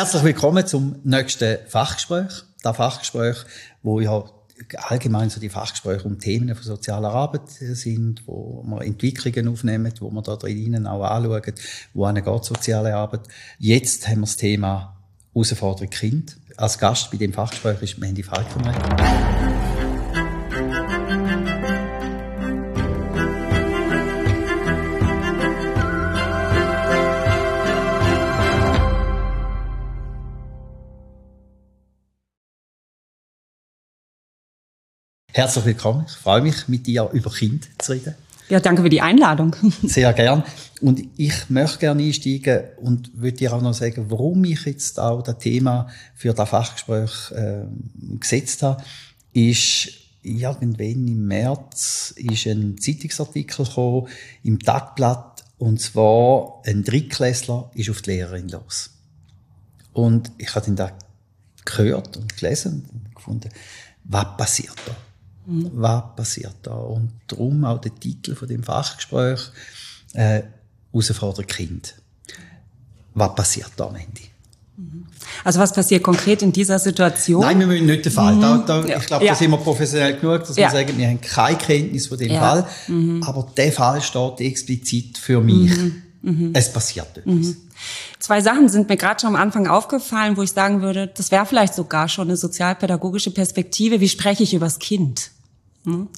Herzlich willkommen zum nächsten Fachgespräch. Das Fachgespräch, wo ja allgemein so die Fachgespräche um Themen von sozialer Arbeit sind, wo wir Entwicklungen aufnehmen, wo wir da drinnen auch anschauen, wo eine geht soziale Arbeit. Jetzt haben wir das Thema Herausforderung Kind. Als Gast bei dem Fachgespräch ist Mandy Falkenreich. Herzlich willkommen. Ich freue mich, mit dir über Kind zu reden. Ja, danke für die Einladung. Sehr gern. Und ich möchte gerne einsteigen und würde dir auch noch sagen, warum ich jetzt auch das Thema für das Fachgespräch äh, gesetzt habe, ist, irgendwann im März ist ein Zeitungsartikel gekommen, im Tagblatt, und zwar ein Drittklässler ist auf die Lehrerin los. Und ich habe ihn da gehört und gelesen und gefunden, was passiert da? Mhm. Was passiert da? Und darum auch der Titel von dem Fachgespräch, äh, Herausforderung Kind. Was passiert da am Ende? Mhm. Also was passiert konkret in dieser Situation? Nein, wir müssen nicht den Fall. Mhm. Da, da, ich glaube, ja. da sind wir professionell genug, dass ja. wir sagen, wir haben keine Kenntnis von dem. Fall. Mhm. Aber der Fall steht explizit für mich. Mhm. mhm. Es passiert etwas. Mhm. Zwei Sachen sind mir gerade schon am Anfang aufgefallen, wo ich sagen würde, das wäre vielleicht sogar schon eine sozialpädagogische Perspektive. Wie spreche ich übers Kind? Hm?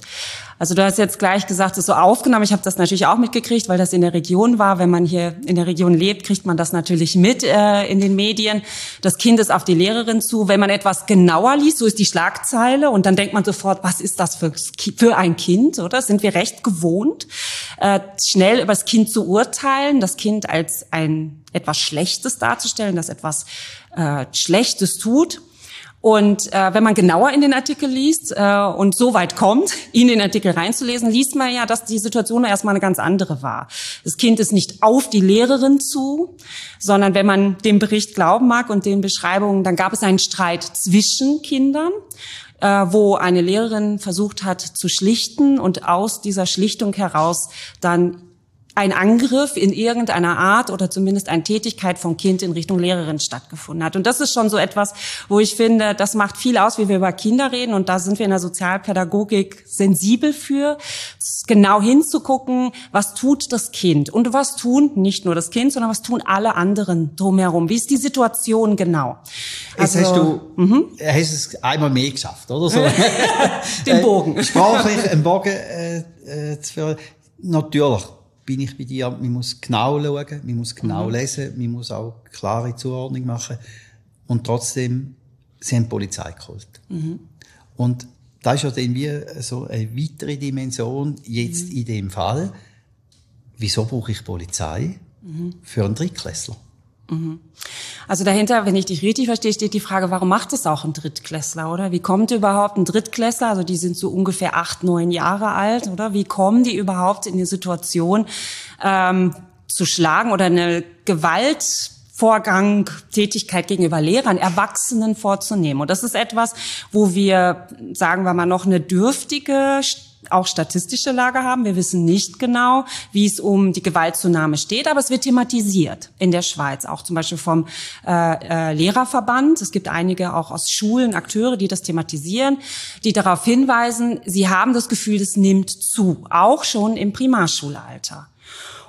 Also du hast jetzt gleich gesagt, es ist so aufgenommen. Ich habe das natürlich auch mitgekriegt, weil das in der Region war. Wenn man hier in der Region lebt, kriegt man das natürlich mit äh, in den Medien. Das Kind ist auf die Lehrerin zu. Wenn man etwas genauer liest, so ist die Schlagzeile und dann denkt man sofort, was ist das für, für ein Kind, oder? sind wir recht gewohnt, äh, schnell über das Kind zu urteilen, das Kind als ein etwas Schlechtes darzustellen, das etwas äh, Schlechtes tut. Und äh, wenn man genauer in den Artikel liest äh, und so weit kommt, in den Artikel reinzulesen, liest man ja, dass die Situation erstmal eine ganz andere war. Das Kind ist nicht auf die Lehrerin zu, sondern wenn man dem Bericht glauben mag und den Beschreibungen, dann gab es einen Streit zwischen Kindern äh, wo eine Lehrerin versucht hat zu schlichten und aus dieser Schlichtung heraus dann ein Angriff in irgendeiner Art oder zumindest eine Tätigkeit vom Kind in Richtung Lehrerin stattgefunden hat. Und das ist schon so etwas, wo ich finde, das macht viel aus, wie wir über Kinder reden. Und da sind wir in der Sozialpädagogik sensibel für, genau hinzugucken, was tut das Kind und was tun nicht nur das Kind, sondern was tun alle anderen drumherum. Wie ist die Situation genau? Also, Jetzt hast du mhm. hast es einmal mehr geschafft, oder so? Den Bogen. Äh, sprachlich einen Bogen äh, äh, zu führen. Natürlich bin ich bei dir. Man muss genau schauen, man muss genau mhm. lesen, man muss auch klare Zuordnung machen. Und trotzdem, sie haben die Polizei geholt. Mhm. Und das ist ja dann wie so eine weitere Dimension jetzt mhm. in dem Fall. Wieso brauche ich Polizei mhm. für einen Drittklässler? Mhm. Also dahinter, wenn ich dich richtig verstehe, steht die Frage, warum macht es auch ein Drittklässler, oder? Wie kommt überhaupt ein Drittklässler, also die sind so ungefähr acht, neun Jahre alt, oder? Wie kommen die überhaupt in die Situation, ähm, zu schlagen oder eine Gewaltvorgang, Tätigkeit gegenüber Lehrern, Erwachsenen vorzunehmen. Und das ist etwas, wo wir, sagen wir mal, noch eine dürftige auch statistische Lage haben. Wir wissen nicht genau, wie es um die Gewaltzunahme steht, aber es wird thematisiert in der Schweiz, auch zum Beispiel vom äh, äh, Lehrerverband. Es gibt einige auch aus Schulen, Akteure, die das thematisieren, die darauf hinweisen, sie haben das Gefühl, es nimmt zu, auch schon im Primarschulalter.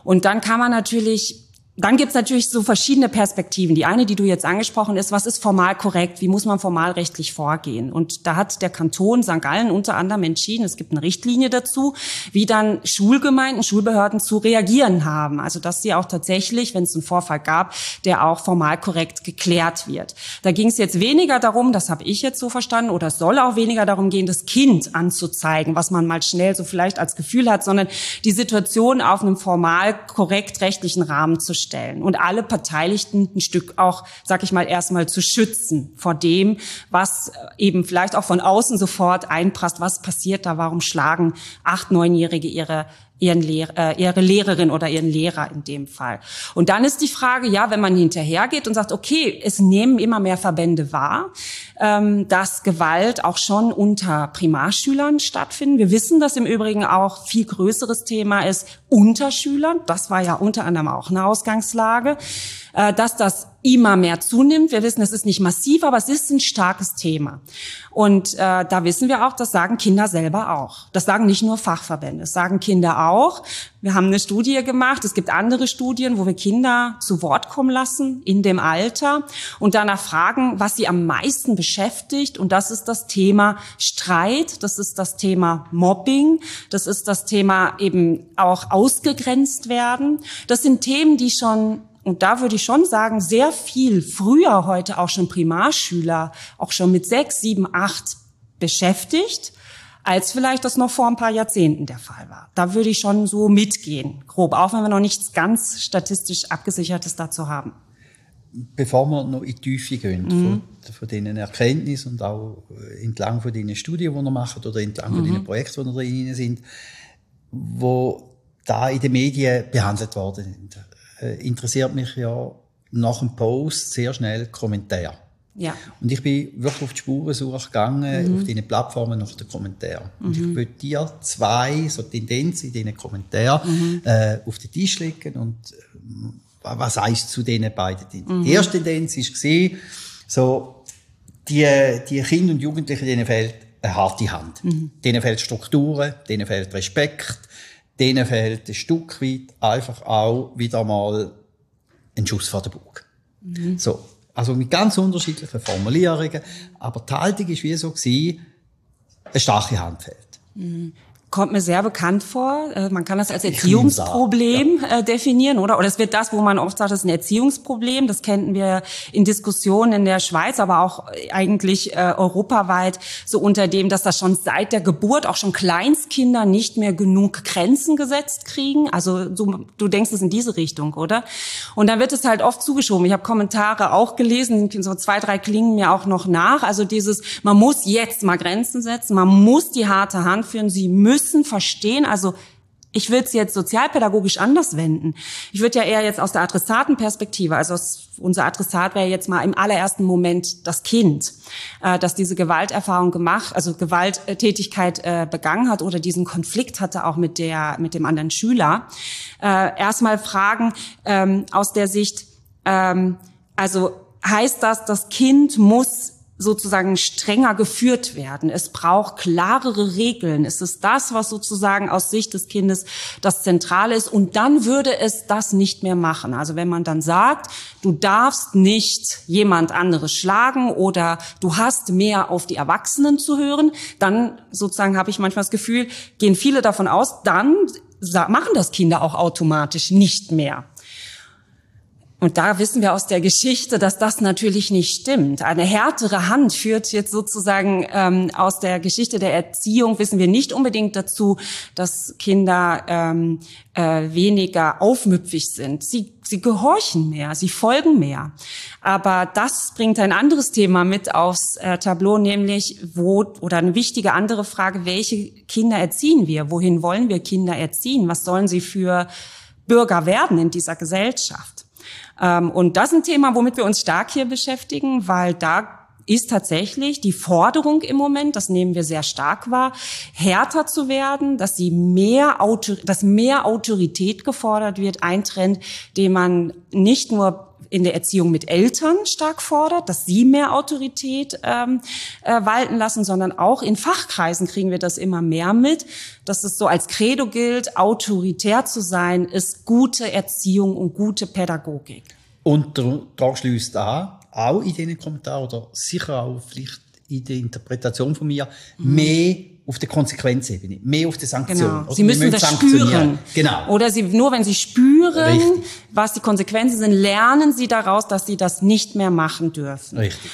Und dann kann man natürlich dann gibt's natürlich so verschiedene Perspektiven. Die eine, die du jetzt angesprochen ist, was ist formal korrekt? Wie muss man formalrechtlich vorgehen? Und da hat der Kanton St. Gallen unter anderem entschieden, es gibt eine Richtlinie dazu, wie dann Schulgemeinden, Schulbehörden zu reagieren haben. Also dass sie auch tatsächlich, wenn es einen Vorfall gab, der auch formal korrekt geklärt wird. Da ging es jetzt weniger darum, das habe ich jetzt so verstanden, oder es soll auch weniger darum gehen, das Kind anzuzeigen, was man mal schnell so vielleicht als Gefühl hat, sondern die Situation auf einem formal korrekt rechtlichen Rahmen zu stellen und alle Beteiligten ein Stück auch, sag ich mal, erstmal zu schützen vor dem, was eben vielleicht auch von außen sofort einprasst. Was passiert da? Warum schlagen acht, neunjährige ihre ihren Lehr äh, ihre Lehrerin oder ihren Lehrer in dem Fall. Und dann ist die Frage, ja, wenn man hinterhergeht und sagt, okay, es nehmen immer mehr Verbände wahr, ähm, dass Gewalt auch schon unter Primarschülern stattfindet. Wir wissen, dass im Übrigen auch viel größeres Thema ist unter Schülern. Das war ja unter anderem auch eine Ausgangslage. Äh, dass das immer mehr zunimmt. Wir wissen, es ist nicht massiv, aber es ist ein starkes Thema. Und äh, da wissen wir auch, das sagen Kinder selber auch. Das sagen nicht nur Fachverbände, das sagen Kinder auch. Wir haben eine Studie gemacht, es gibt andere Studien, wo wir Kinder zu Wort kommen lassen in dem Alter und danach fragen, was sie am meisten beschäftigt. Und das ist das Thema Streit, das ist das Thema Mobbing, das ist das Thema eben auch ausgegrenzt werden. Das sind Themen, die schon und da würde ich schon sagen, sehr viel früher heute auch schon Primarschüler, auch schon mit sechs, sieben, acht beschäftigt, als vielleicht das noch vor ein paar Jahrzehnten der Fall war. Da würde ich schon so mitgehen, grob, auch wenn wir noch nichts ganz statistisch abgesichertes dazu haben. Bevor wir noch in die Tiefe gehen, mhm. von, von diesen Erkenntnissen und auch entlang von den Studien, die wir machen oder entlang mhm. von den Projekten, die da drin sind, wo da in den Medien behandelt worden sind äh, interessiert mich ja nach dem Post sehr schnell Kommentar. Ja. Und ich bin wirklich auf die Spurensuche gegangen, mhm. auf diese Plattformen nach den Kommentaren. Mhm. Und ich mhm. würde dir zwei so Tendenzen in diesen Kommentaren mhm. äh, auf den Tisch legen und äh, was heißt zu diesen beiden Tendenzen. Mhm. Die erste Tendenz war, so, die, die Kinder und Jugendlichen, denen fehlt eine harte Hand. Mhm. Denen fehlt Strukturen, denen fehlt Respekt, denen fehlt ein Stück weit einfach auch wieder mal ein Schuss vor der Bug. Mhm. So. Also mit ganz unterschiedlichen Formulierungen. Aber die Haltung war wie so gewesen, eine starke Hand fehlt. Mhm kommt mir sehr bekannt vor. Äh, man kann das als Erziehungsproblem ja. Äh, definieren, oder? Oder es wird das, wo man oft sagt, das ist ein Erziehungsproblem. Das kennen wir in Diskussionen in der Schweiz, aber auch eigentlich äh, europaweit so unter dem, dass das schon seit der Geburt auch schon Kleinstkinder nicht mehr genug Grenzen gesetzt kriegen. Also so, du denkst es in diese Richtung, oder? Und dann wird es halt oft zugeschoben. Ich habe Kommentare auch gelesen, so zwei, drei klingen mir auch noch nach. Also dieses, man muss jetzt mal Grenzen setzen, man muss die harte Hand führen, sie müssen müssen verstehen, also ich würde es jetzt sozialpädagogisch anders wenden. Ich würde ja eher jetzt aus der Adressatenperspektive, also unser Adressat wäre jetzt mal im allerersten Moment das Kind, äh, das diese Gewalterfahrung gemacht, also Gewalttätigkeit äh, begangen hat oder diesen Konflikt hatte auch mit der mit dem anderen Schüler. Äh, Erstmal fragen ähm, aus der Sicht, ähm, also heißt das, das Kind muss sozusagen strenger geführt werden. Es braucht klarere Regeln. Es ist das, was sozusagen aus Sicht des Kindes das Zentrale ist. Und dann würde es das nicht mehr machen. Also wenn man dann sagt, du darfst nicht jemand anderes schlagen oder du hast mehr auf die Erwachsenen zu hören, dann sozusagen habe ich manchmal das Gefühl, gehen viele davon aus, dann machen das Kinder auch automatisch nicht mehr. Und da wissen wir aus der Geschichte, dass das natürlich nicht stimmt. Eine härtere Hand führt jetzt sozusagen ähm, aus der Geschichte der Erziehung, wissen wir nicht unbedingt dazu, dass Kinder ähm, äh, weniger aufmüpfig sind. Sie, sie gehorchen mehr, sie folgen mehr. Aber das bringt ein anderes Thema mit aufs äh, Tableau, nämlich wo, oder eine wichtige andere Frage, welche Kinder erziehen wir? Wohin wollen wir Kinder erziehen? Was sollen sie für Bürger werden in dieser Gesellschaft? Ähm, und das ist ein Thema, womit wir uns stark hier beschäftigen, weil da ist tatsächlich die Forderung im Moment, das nehmen wir sehr stark wahr, härter zu werden, dass sie mehr Autor dass mehr Autorität gefordert wird, ein Trend, den man nicht nur in der Erziehung mit Eltern stark fordert, dass sie mehr Autorität ähm, äh, walten lassen, sondern auch in Fachkreisen kriegen wir das immer mehr mit, dass es so als Credo gilt, autoritär zu sein, ist gute Erziehung und gute Pädagogik. Und da schließt an, auch in diesen Kommentaren oder sicher auch vielleicht in der Interpretation von mir, mhm. mehr auf der Konsequenzebene, mehr auf der Sanktion. Genau. Sie müssen das spüren. Genau. Oder Sie, nur wenn Sie spüren, Richtig. was die Konsequenzen sind, lernen Sie daraus, dass Sie das nicht mehr machen dürfen. Richtig.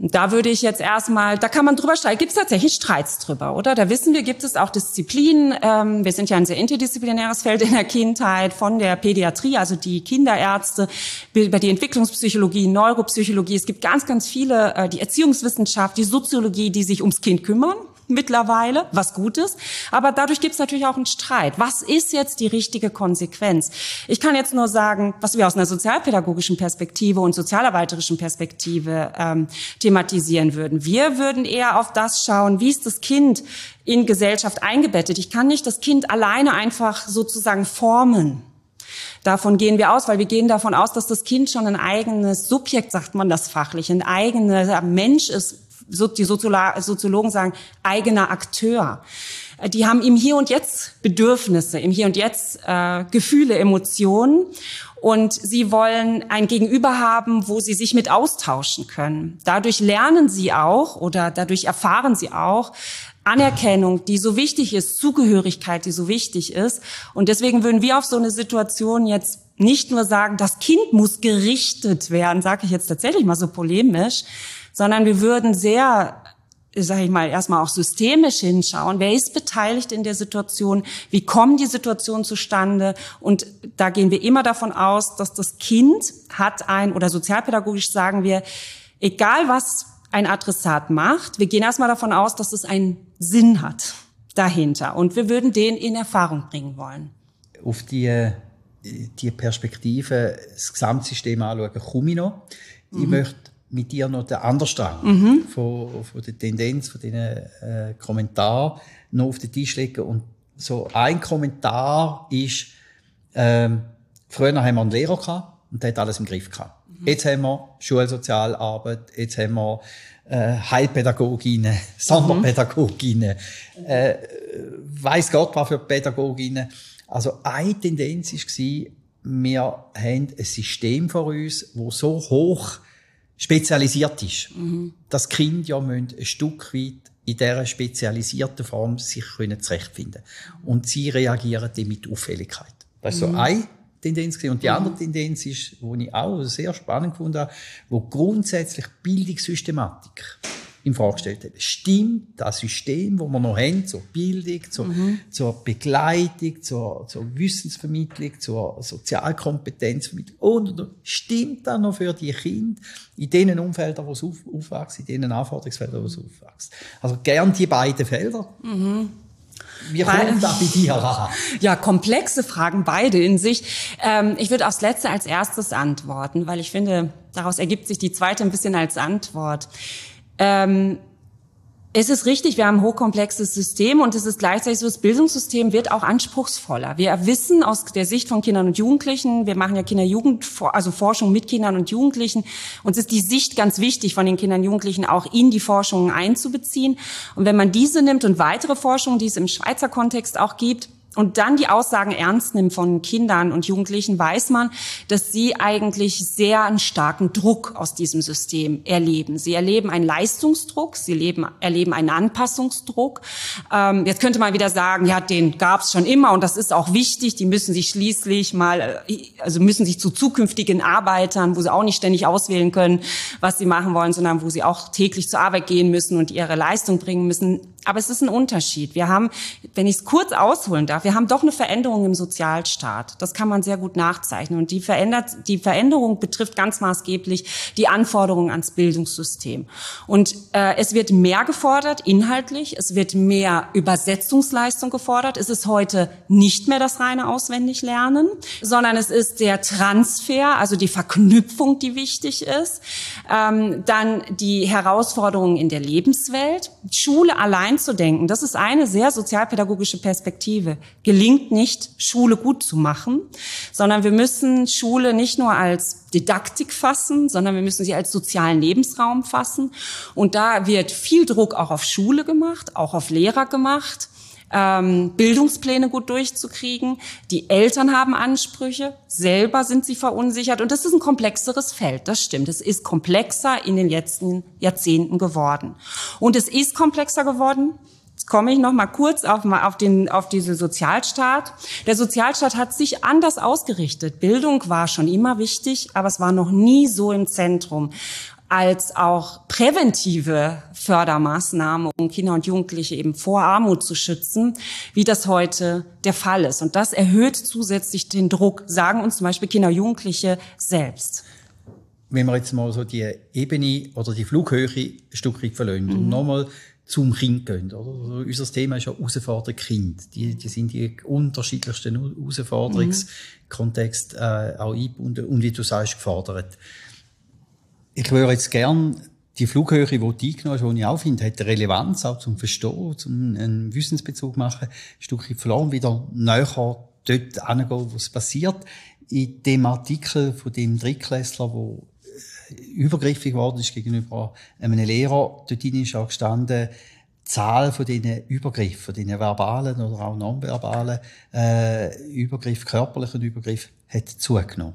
Da würde ich jetzt erstmal, da kann man drüber streiten. Gibt es tatsächlich Streits drüber, oder? Da wissen wir, gibt es auch Disziplinen. Ähm, wir sind ja ein sehr interdisziplinäres Feld in der Kindheit, von der Pädiatrie, also die Kinderärzte, über die Entwicklungspsychologie, Neuropsychologie. Es gibt ganz, ganz viele, äh, die Erziehungswissenschaft, die Soziologie, die sich ums Kind kümmern mittlerweile, was gut ist. Aber dadurch gibt es natürlich auch einen Streit. Was ist jetzt die richtige Konsequenz? Ich kann jetzt nur sagen, was wir aus einer sozialpädagogischen Perspektive und sozialarbeiterischen Perspektive ähm, thematisieren würden. Wir würden eher auf das schauen, wie ist das Kind in Gesellschaft eingebettet. Ich kann nicht das Kind alleine einfach sozusagen formen. Davon gehen wir aus, weil wir gehen davon aus, dass das Kind schon ein eigenes Subjekt, sagt man das fachlich, ein eigener Mensch ist, die Soziologen sagen, eigener Akteur. Die haben im Hier und Jetzt Bedürfnisse, im Hier und Jetzt äh, Gefühle, Emotionen. Und sie wollen ein Gegenüber haben, wo sie sich mit austauschen können. Dadurch lernen sie auch oder dadurch erfahren sie auch, Anerkennung, die so wichtig ist, Zugehörigkeit, die so wichtig ist. Und deswegen würden wir auf so eine Situation jetzt nicht nur sagen, das Kind muss gerichtet werden, sage ich jetzt tatsächlich mal so polemisch, sondern wir würden sehr sage ich mal, erstmal auch systemisch hinschauen. Wer ist beteiligt in der Situation? Wie kommen die Situationen zustande? Und da gehen wir immer davon aus, dass das Kind hat ein, oder sozialpädagogisch sagen wir, egal was ein Adressat macht, wir gehen erstmal davon aus, dass es einen Sinn hat dahinter. Und wir würden den in Erfahrung bringen wollen. Auf die, die Perspektive, das Gesamtsystem anschauen, komme ich noch. Mhm. Ich möchte mit dir noch den anderen Strang mhm. von, von der Tendenz, von diesen äh, Kommentaren noch auf den Tisch legen. Und so ein Kommentar ist, ähm, früher haben wir einen Lehrer gehabt und der hat alles im Griff gehabt. Mhm. Jetzt haben wir Schulsozialarbeit, jetzt haben wir äh, Heilpädagoginnen, Sonderpädagoginnen, mhm. äh, weiß Gott was für Pädagoginnen. Also eine Tendenz war, wir haben ein System vor uns, wo so hoch spezialisiert ist. Mhm. Das Kind ja müssen ein Stück weit in dieser spezialisierten Form sich können zurechtfinden Und sie reagieren dann mit Auffälligkeit. Das ist mhm. so eine Tendenz. Und die mhm. andere Tendenz ist, wo ich auch sehr spannend habe, wo grundsätzlich Bildungssystematik in Frage gestellt hat. Stimmt das System, wo wir noch haben, zur Bildung, zur, mhm. zur Begleitung, zur, zur Wissensvermittlung, zur Sozialkompetenzvermittlung und, und, und, stimmt das noch für die Kinder in den Umfeldern, wo es auf, aufwächst, in den Anforderungsfeldern, wo es aufwächst? Also gern die beiden Felder. Mhm. Wie kommt da bei dir Ja, komplexe Fragen, beide in sich. Ähm, ich würde aufs Letzte als erstes antworten, weil ich finde, daraus ergibt sich die zweite ein bisschen als Antwort. Ähm, es ist richtig, wir haben ein hochkomplexes System und es ist gleichzeitig so, das Bildungssystem wird auch anspruchsvoller. Wir wissen aus der Sicht von Kindern und Jugendlichen, wir machen ja Kinder-Jugend, also Forschung mit Kindern und Jugendlichen, uns ist die Sicht ganz wichtig von den Kindern und Jugendlichen auch in die Forschung einzubeziehen. Und wenn man diese nimmt und weitere Forschung, die es im Schweizer Kontext auch gibt, und dann die Aussagen ernst nimmt von Kindern und Jugendlichen, weiß man, dass sie eigentlich sehr einen starken Druck aus diesem System erleben. Sie erleben einen Leistungsdruck, sie leben, erleben einen Anpassungsdruck. Ähm, jetzt könnte man wieder sagen, ja, den gab es schon immer und das ist auch wichtig. Die müssen sich schließlich mal, äh, also müssen sich zu zukünftigen Arbeitern, wo sie auch nicht ständig auswählen können, was sie machen wollen, sondern wo sie auch täglich zur Arbeit gehen müssen und ihre Leistung bringen müssen, aber es ist ein Unterschied. Wir haben, wenn ich es kurz ausholen darf, wir haben doch eine Veränderung im Sozialstaat. Das kann man sehr gut nachzeichnen. Und die, verändert, die Veränderung betrifft ganz maßgeblich die Anforderungen ans Bildungssystem. Und äh, es wird mehr gefordert, inhaltlich. Es wird mehr Übersetzungsleistung gefordert. Es ist heute nicht mehr das reine Auswendiglernen, sondern es ist der Transfer, also die Verknüpfung, die wichtig ist. Ähm, dann die Herausforderungen in der Lebenswelt. Schule allein einzudenken, das ist eine sehr sozialpädagogische Perspektive, gelingt nicht, Schule gut zu machen, sondern wir müssen Schule nicht nur als Didaktik fassen, sondern wir müssen sie als sozialen Lebensraum fassen. Und da wird viel Druck auch auf Schule gemacht, auch auf Lehrer gemacht. Ähm, Bildungspläne gut durchzukriegen. Die Eltern haben Ansprüche, selber sind sie verunsichert und das ist ein komplexeres Feld, das stimmt. Es ist komplexer in den letzten Jahrzehnten geworden. Und es ist komplexer geworden, komme ich noch mal kurz auf, auf, den, auf diesen Sozialstaat. Der Sozialstaat hat sich anders ausgerichtet. Bildung war schon immer wichtig, aber es war noch nie so im Zentrum als auch präventive Fördermaßnahmen, um Kinder und Jugendliche eben vor Armut zu schützen, wie das heute der Fall ist. Und das erhöht zusätzlich den Druck, sagen uns zum Beispiel Kinder und Jugendliche selbst. Wenn wir jetzt mal so die Ebene oder die Flughöhe ein Stück weit verlassen mhm. und nochmal zum Kind gehen. Oder? Also unser Thema ist ja Herausforderung Kind. Die, die sind die unterschiedlichsten Herausforderungskontexte äh, auch eingebunden und wie du sagst, gefordert. Ich würde jetzt gern die Flughöhe, die du eingenommen hast, die ich auch finde, hat Relevanz auch zum Verstehen, zum einen Wissensbezug machen, ein Stückchen verloren, wieder näher dort angehen, wo es passiert. In dem Artikel von dem Drittklässler, wo übergriffig geworden ist gegenüber einem Lehrer. Dort ist auch gestanden, die Zahl von diesen Übergriffen, von diesen verbalen oder auch nonverbalen äh, Übergriffen, körperlichen Übergriffen, hat zugenommen.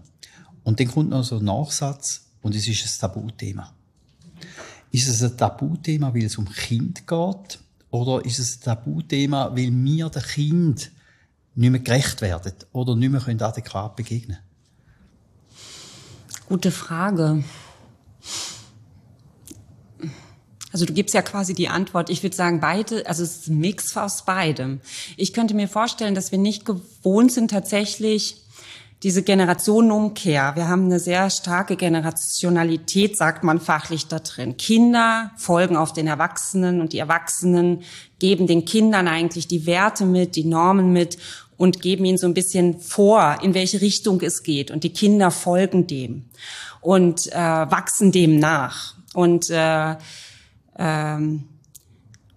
Und dann kommt noch so ein Nachsatz, und es ist ein Tabuthema. Ist es ein Tabuthema, weil es um Kind geht? Oder ist es ein Tabuthema, weil wir den Kind nicht mehr gerecht werden oder nicht mehr adäquat begegnen können? Gute Frage. Also du gibst ja quasi die Antwort. Ich würde sagen, beide, also es ist ein Mix aus beidem. Ich könnte mir vorstellen, dass wir nicht gewohnt sind, tatsächlich diese Generationenumkehr. Wir haben eine sehr starke Generationalität, sagt man fachlich da drin. Kinder folgen auf den Erwachsenen und die Erwachsenen geben den Kindern eigentlich die Werte mit, die Normen mit und geben ihnen so ein bisschen vor, in welche Richtung es geht. Und die Kinder folgen dem und äh, wachsen dem nach. Und äh, ähm,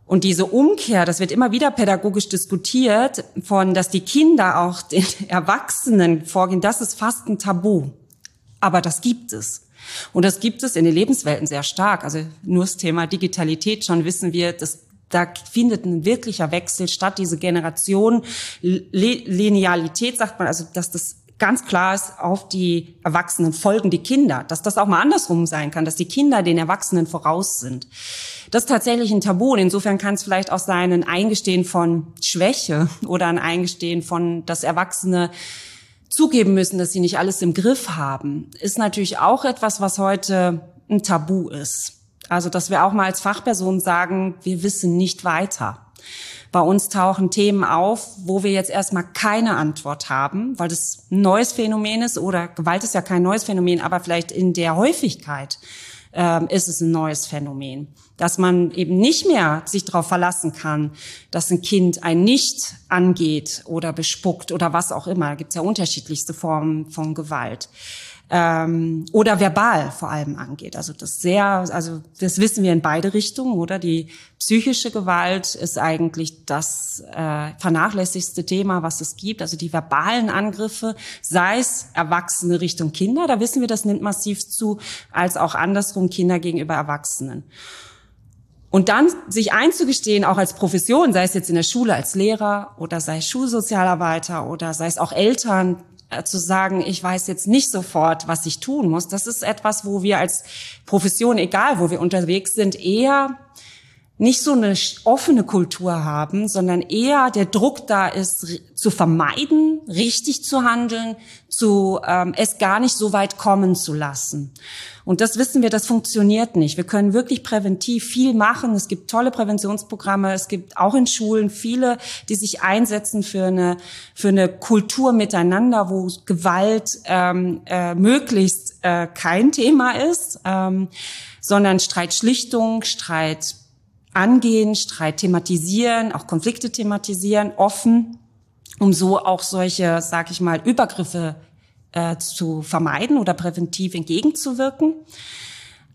und diese Umkehr, das wird immer wieder pädagogisch diskutiert, von, dass die Kinder auch den Erwachsenen vorgehen, das ist fast ein Tabu. Aber das gibt es. Und das gibt es in den Lebenswelten sehr stark. Also nur das Thema Digitalität schon wissen wir, dass da findet ein wirklicher Wechsel statt, diese Generation, Linealität sagt man, also dass das ganz klar ist, auf die Erwachsenen folgen die Kinder. Dass das auch mal andersrum sein kann, dass die Kinder den Erwachsenen voraus sind. Das ist tatsächlich ein Tabu. Und insofern kann es vielleicht auch sein, ein Eingestehen von Schwäche oder ein Eingestehen von, dass Erwachsene zugeben müssen, dass sie nicht alles im Griff haben, ist natürlich auch etwas, was heute ein Tabu ist. Also, dass wir auch mal als Fachperson sagen, wir wissen nicht weiter. Bei uns tauchen Themen auf, wo wir jetzt erstmal keine Antwort haben, weil das ein neues Phänomen ist oder Gewalt ist ja kein neues Phänomen, aber vielleicht in der Häufigkeit ähm, ist es ein neues Phänomen. Dass man eben nicht mehr sich darauf verlassen kann, dass ein Kind ein nicht angeht oder bespuckt oder was auch immer. Da gibt es ja unterschiedlichste Formen von Gewalt ähm, oder verbal vor allem angeht. Also das sehr, also das wissen wir in beide Richtungen, oder? Die psychische Gewalt ist eigentlich das äh, vernachlässigste Thema, was es gibt. Also die verbalen Angriffe, sei es Erwachsene Richtung Kinder, da wissen wir, das nimmt massiv zu, als auch andersrum Kinder gegenüber Erwachsenen. Und dann sich einzugestehen, auch als Profession, sei es jetzt in der Schule als Lehrer oder sei es Schulsozialarbeiter oder sei es auch Eltern, äh, zu sagen, ich weiß jetzt nicht sofort, was ich tun muss, das ist etwas, wo wir als Profession, egal wo wir unterwegs sind, eher nicht so eine offene Kultur haben, sondern eher der Druck da ist, zu vermeiden, richtig zu handeln, zu ähm, es gar nicht so weit kommen zu lassen. Und das wissen wir, das funktioniert nicht. Wir können wirklich präventiv viel machen. Es gibt tolle Präventionsprogramme. Es gibt auch in Schulen viele, die sich einsetzen für eine für eine Kultur miteinander, wo Gewalt ähm, äh, möglichst äh, kein Thema ist, ähm, sondern Streitschlichtung, Streit angehen, Streit thematisieren, auch Konflikte thematisieren, offen, um so auch solche, sag ich mal, Übergriffe äh, zu vermeiden oder präventiv entgegenzuwirken.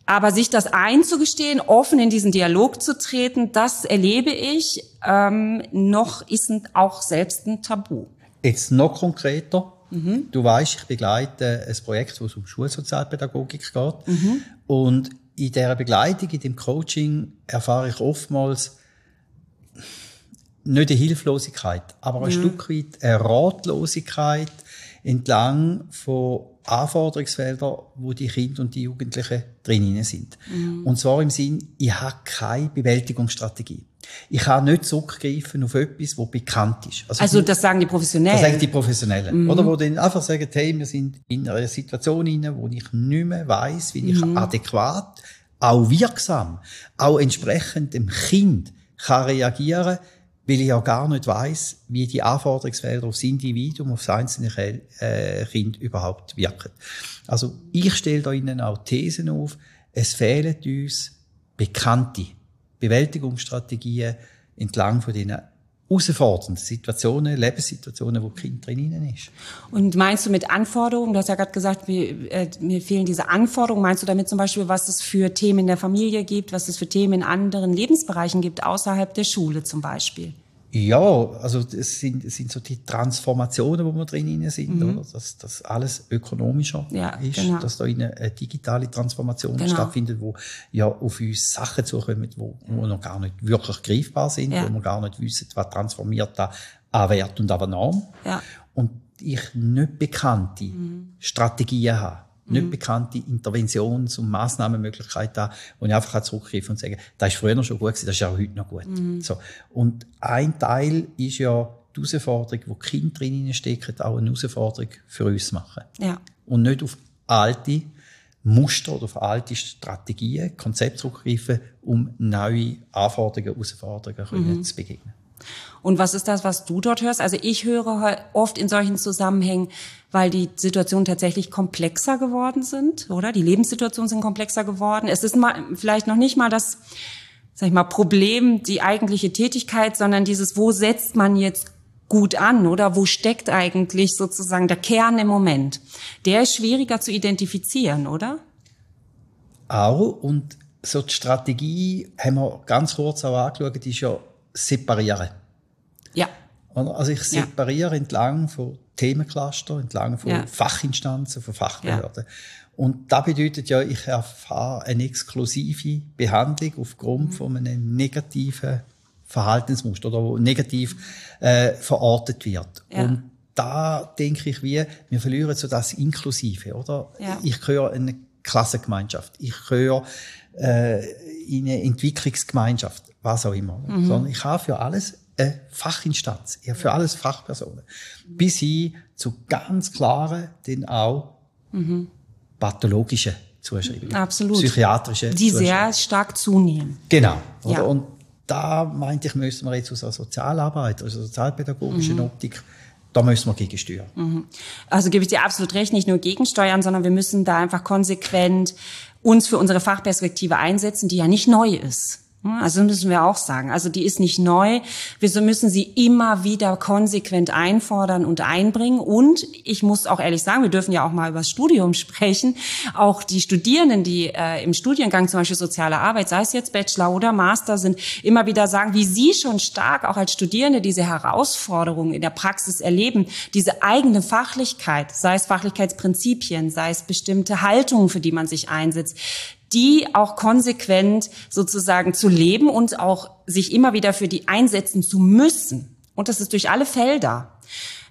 Aber sich das einzugestehen, offen in diesen Dialog zu treten, das erlebe ich, ähm, noch ist auch selbst ein Tabu. Jetzt noch konkreter. Mhm. Du weißt, ich begleite ein Projekt, wo es um Schulsozialpädagogik geht. Mhm. Und in dieser Begleitung, in dem Coaching erfahre ich oftmals nicht eine Hilflosigkeit, aber ein mhm. Stück weit eine Ratlosigkeit entlang von Anforderungsfeldern, wo die Kinder und die Jugendlichen drinnen sind. Mhm. Und zwar im Sinn, ich habe keine Bewältigungsstrategie. Ich kann nicht zurückgreifen auf etwas, was bekannt ist. Also, also das sagen die Professionellen? Das sagen die Professionellen. Mhm. Oder wo dann einfach sagen, hey, wir sind in einer Situation inne, wo ich nicht mehr weiss, wie ich mhm. adäquat, auch wirksam, auch entsprechend dem Kind kann reagieren, weil ich ja gar nicht weiss, wie die Anforderungsfelder aufs Individuum, aufs einzelne äh, Kind überhaupt wirken. Also ich stelle da Ihnen auch Thesen auf, es fehlen uns bekannte Bewältigungsstrategien entlang von diesen herausfordernden Situationen, Lebenssituationen, wo Kind drin ist. Und meinst du mit Anforderungen, du hast ja gerade gesagt, mir, äh, mir fehlen diese Anforderungen, meinst du damit zum Beispiel, was es für Themen in der Familie gibt, was es für Themen in anderen Lebensbereichen gibt, außerhalb der Schule zum Beispiel? Ja, also es sind, es sind so die Transformationen, wo wir drin sind, mhm. oder? Dass, dass alles ökonomischer ja, ist, genau. dass da eine digitale Transformation genau. stattfindet, wo ja auf uns Sachen zukommen, wo, wo noch gar nicht wirklich greifbar sind, ja. wo wir gar nicht wissen, was transformiert da an Wert und an Norm. Ja. Und ich nicht bekannte mhm. Strategien habe nicht mhm. bekannte Interventions- und Massnahmenmöglichkeiten haben, wo ich einfach zurückgreifen und sagen, das ist früher schon gut gewesen, das ist auch heute noch gut. Mhm. So. Und ein Teil ist ja die Herausforderung, wo die Kinder drin stecken, auch eine Herausforderung für uns machen. Ja. Und nicht auf alte Muster oder auf alte Strategien, Konzepte zurückgreifen, um neue Anforderungen, Herausforderungen mhm. zu begegnen. Und was ist das, was du dort hörst? Also ich höre oft in solchen Zusammenhängen, weil die Situationen tatsächlich komplexer geworden sind, oder? Die Lebenssituationen sind komplexer geworden. Es ist mal, vielleicht noch nicht mal das, sag ich mal, Problem, die eigentliche Tätigkeit, sondern dieses, wo setzt man jetzt gut an oder wo steckt eigentlich sozusagen der Kern im Moment? Der ist schwieriger zu identifizieren, oder? Auch und so die Strategie haben wir ganz kurz auch angeschaut, ist ja separieren. Ja. Also ich separiere ja. entlang von Themencluster, entlang von ja. Fachinstanzen, von Fachbehörden. Ja. Und das bedeutet ja, ich erfahre eine exklusive Behandlung aufgrund mhm. von einem negativen Verhaltensmuster oder wo negativ äh, verortet wird. Ja. Und da denke ich, wie, wir verlieren so das Inklusive, oder? Ja. Ich gehöre in eine Klassengemeinschaft. Ich gehöre äh, in eine Entwicklungsgemeinschaft, was auch immer. Mhm. Sondern ich habe für alles eine Fachinstanz, ja, für alles Fachpersonen. Bis hin zu ganz klaren, denn auch mhm. pathologischen Zuschreibungen. Absolut. Psychiatrische Die sehr stark zunehmen. Genau. Ja. Und da meinte ich, müssen wir jetzt aus der Sozialarbeit, aus der sozialpädagogischen mhm. Optik, da müssen wir gegensteuern. Mhm. Also gebe ich dir absolut recht, nicht nur gegensteuern, sondern wir müssen da einfach konsequent uns für unsere Fachperspektive einsetzen, die ja nicht neu ist. Also müssen wir auch sagen. Also die ist nicht neu. Wir müssen sie immer wieder konsequent einfordern und einbringen. Und ich muss auch ehrlich sagen, wir dürfen ja auch mal über das Studium sprechen. Auch die Studierenden, die äh, im Studiengang zum Beispiel soziale Arbeit, sei es jetzt Bachelor oder Master sind, immer wieder sagen, wie sie schon stark auch als Studierende diese Herausforderungen in der Praxis erleben, diese eigene Fachlichkeit, sei es Fachlichkeitsprinzipien, sei es bestimmte Haltungen, für die man sich einsetzt, die auch konsequent sozusagen zu leben und auch sich immer wieder für die einsetzen zu müssen. Und das ist durch alle Felder.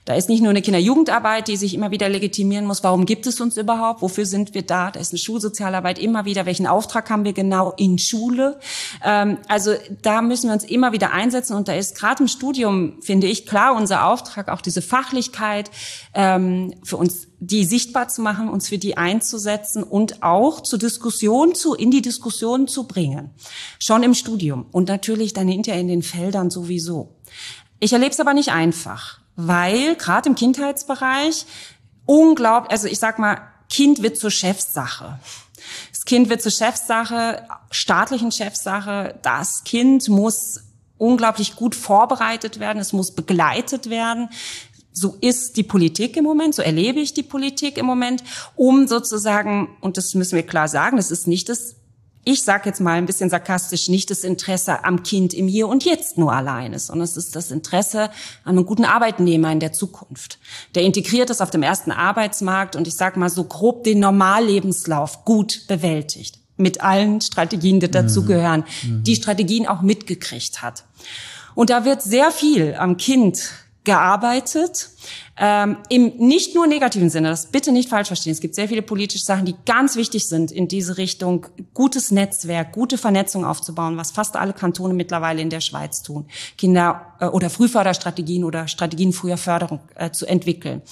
Da ist nicht nur eine Kinderjugendarbeit, die sich immer wieder legitimieren muss. Warum gibt es uns überhaupt? Wofür sind wir da? Da ist eine Schulsozialarbeit immer wieder. Welchen Auftrag haben wir genau in Schule? Ähm, also da müssen wir uns immer wieder einsetzen. Und da ist gerade im Studium, finde ich, klar unser Auftrag, auch diese Fachlichkeit ähm, für uns die sichtbar zu machen, uns für die einzusetzen und auch zur Diskussion zu, in die Diskussion zu bringen. Schon im Studium und natürlich dann hinterher in den Feldern sowieso. Ich erlebe es aber nicht einfach weil gerade im Kindheitsbereich unglaublich, also ich sag mal, Kind wird zur Chefsache. Das Kind wird zur Chefsache, staatlichen Chefsache. Das Kind muss unglaublich gut vorbereitet werden, es muss begleitet werden. So ist die Politik im Moment, so erlebe ich die Politik im Moment, um sozusagen, und das müssen wir klar sagen, das ist nicht das ich sage jetzt mal ein bisschen sarkastisch, nicht das Interesse am Kind im Hier und Jetzt nur alleine, sondern es ist das Interesse an einem guten Arbeitnehmer in der Zukunft, der integriert ist auf dem ersten Arbeitsmarkt und ich sage mal so grob den Normallebenslauf gut bewältigt mit allen Strategien, die dazugehören, mhm. die Strategien auch mitgekriegt hat. Und da wird sehr viel am Kind gearbeitet ähm, Im nicht nur negativen Sinne, das bitte nicht falsch verstehen. Es gibt sehr viele politische Sachen, die ganz wichtig sind in diese Richtung, gutes Netzwerk, gute Vernetzung aufzubauen, was fast alle Kantone mittlerweile in der Schweiz tun. Kinder- äh, oder Frühförderstrategien oder Strategien früher Förderung äh, zu entwickeln,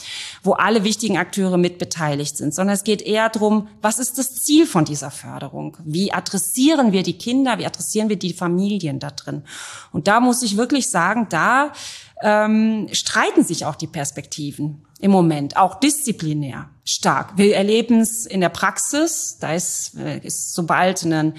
wo alle wichtigen Akteure mitbeteiligt sind, sondern es geht eher darum, was ist das Ziel von dieser Förderung? Wie adressieren wir die Kinder? Wie adressieren wir die Familien da drin? Und da muss ich wirklich sagen, da ähm, streiten sich auch die Perspektiven im Moment, auch disziplinär stark. Wir erleben es in der Praxis, da ist, äh, ist sobald ein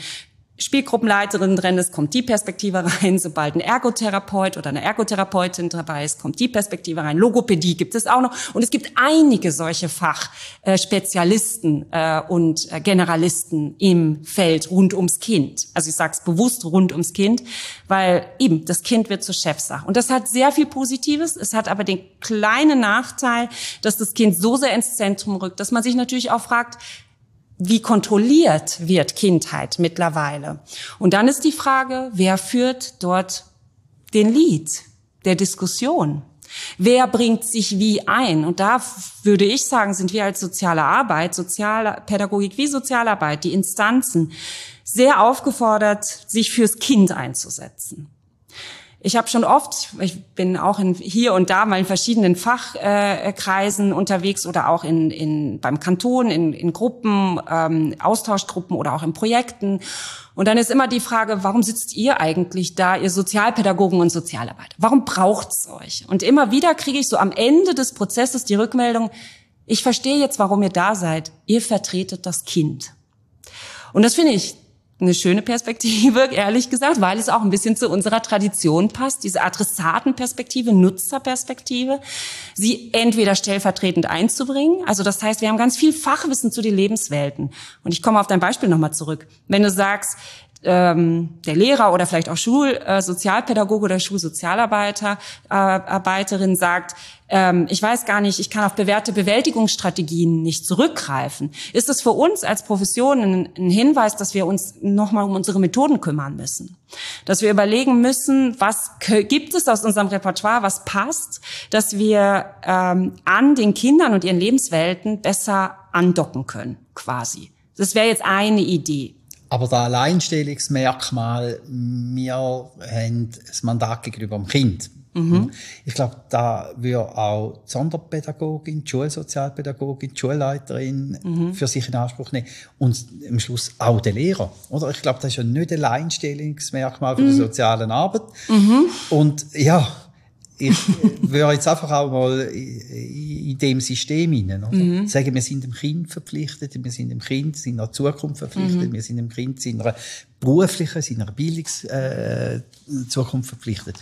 Spielgruppenleiterin drin ist, kommt die Perspektive rein. Sobald ein Ergotherapeut oder eine Ergotherapeutin dabei ist, kommt die Perspektive rein. Logopädie gibt es auch noch. Und es gibt einige solche Fachspezialisten äh, und äh, Generalisten im Feld rund ums Kind. Also ich sage es bewusst rund ums Kind, weil eben das Kind wird zur Chefsache. Und das hat sehr viel Positives. Es hat aber den kleinen Nachteil, dass das Kind so sehr ins Zentrum rückt, dass man sich natürlich auch fragt, wie kontrolliert wird Kindheit mittlerweile? Und dann ist die Frage, wer führt dort den Lied der Diskussion? Wer bringt sich wie ein? Und da würde ich sagen, sind wir als soziale Arbeit, Sozialpädagogik wie Sozialarbeit, die Instanzen, sehr aufgefordert, sich fürs Kind einzusetzen. Ich habe schon oft, ich bin auch in, hier und da mal in verschiedenen Fachkreisen äh, unterwegs oder auch in, in, beim Kanton, in, in Gruppen, ähm, Austauschgruppen oder auch in Projekten. Und dann ist immer die Frage, warum sitzt ihr eigentlich da, ihr Sozialpädagogen und Sozialarbeiter? Warum braucht's euch? Und immer wieder kriege ich so am Ende des Prozesses die Rückmeldung, ich verstehe jetzt, warum ihr da seid. Ihr vertretet das Kind. Und das finde ich eine schöne Perspektive, ehrlich gesagt, weil es auch ein bisschen zu unserer Tradition passt, diese Adressatenperspektive, Nutzerperspektive, sie entweder stellvertretend einzubringen, also das heißt, wir haben ganz viel Fachwissen zu den Lebenswelten. Und ich komme auf dein Beispiel nochmal zurück. Wenn du sagst, ähm, der Lehrer oder vielleicht auch Schulsozialpädagoge oder Schulsozialarbeiter, äh, Arbeiterin sagt, ähm, ich weiß gar nicht, ich kann auf bewährte Bewältigungsstrategien nicht zurückgreifen. Ist es für uns als Profession ein, ein Hinweis, dass wir uns nochmal um unsere Methoden kümmern müssen? Dass wir überlegen müssen, was gibt es aus unserem Repertoire, was passt, dass wir ähm, an den Kindern und ihren Lebenswelten besser andocken können, quasi. Das wäre jetzt eine Idee. Aber das Alleinstellungsmerkmal, wir haben das Mandat gegenüber dem Kind. Mhm. Ich glaube, da würde auch die Sonderpädagogin, die Schulsozialpädagogin, die Schulleiterin mhm. für sich in Anspruch nehmen. Und am Schluss auch der Lehrer. Oder? Ich glaube, das ist ja nicht ein Alleinstellungsmerkmal für mhm. die soziale Arbeit. Mhm. Und ja, ich würde jetzt einfach auch mal in dem System hinein, oder? Mhm. Sagen, wir sind dem Kind verpflichtet, wir sind dem Kind seiner Zukunft verpflichtet, mhm. wir sind dem Kind seiner beruflichen, seiner Bildungszukunft äh, verpflichtet.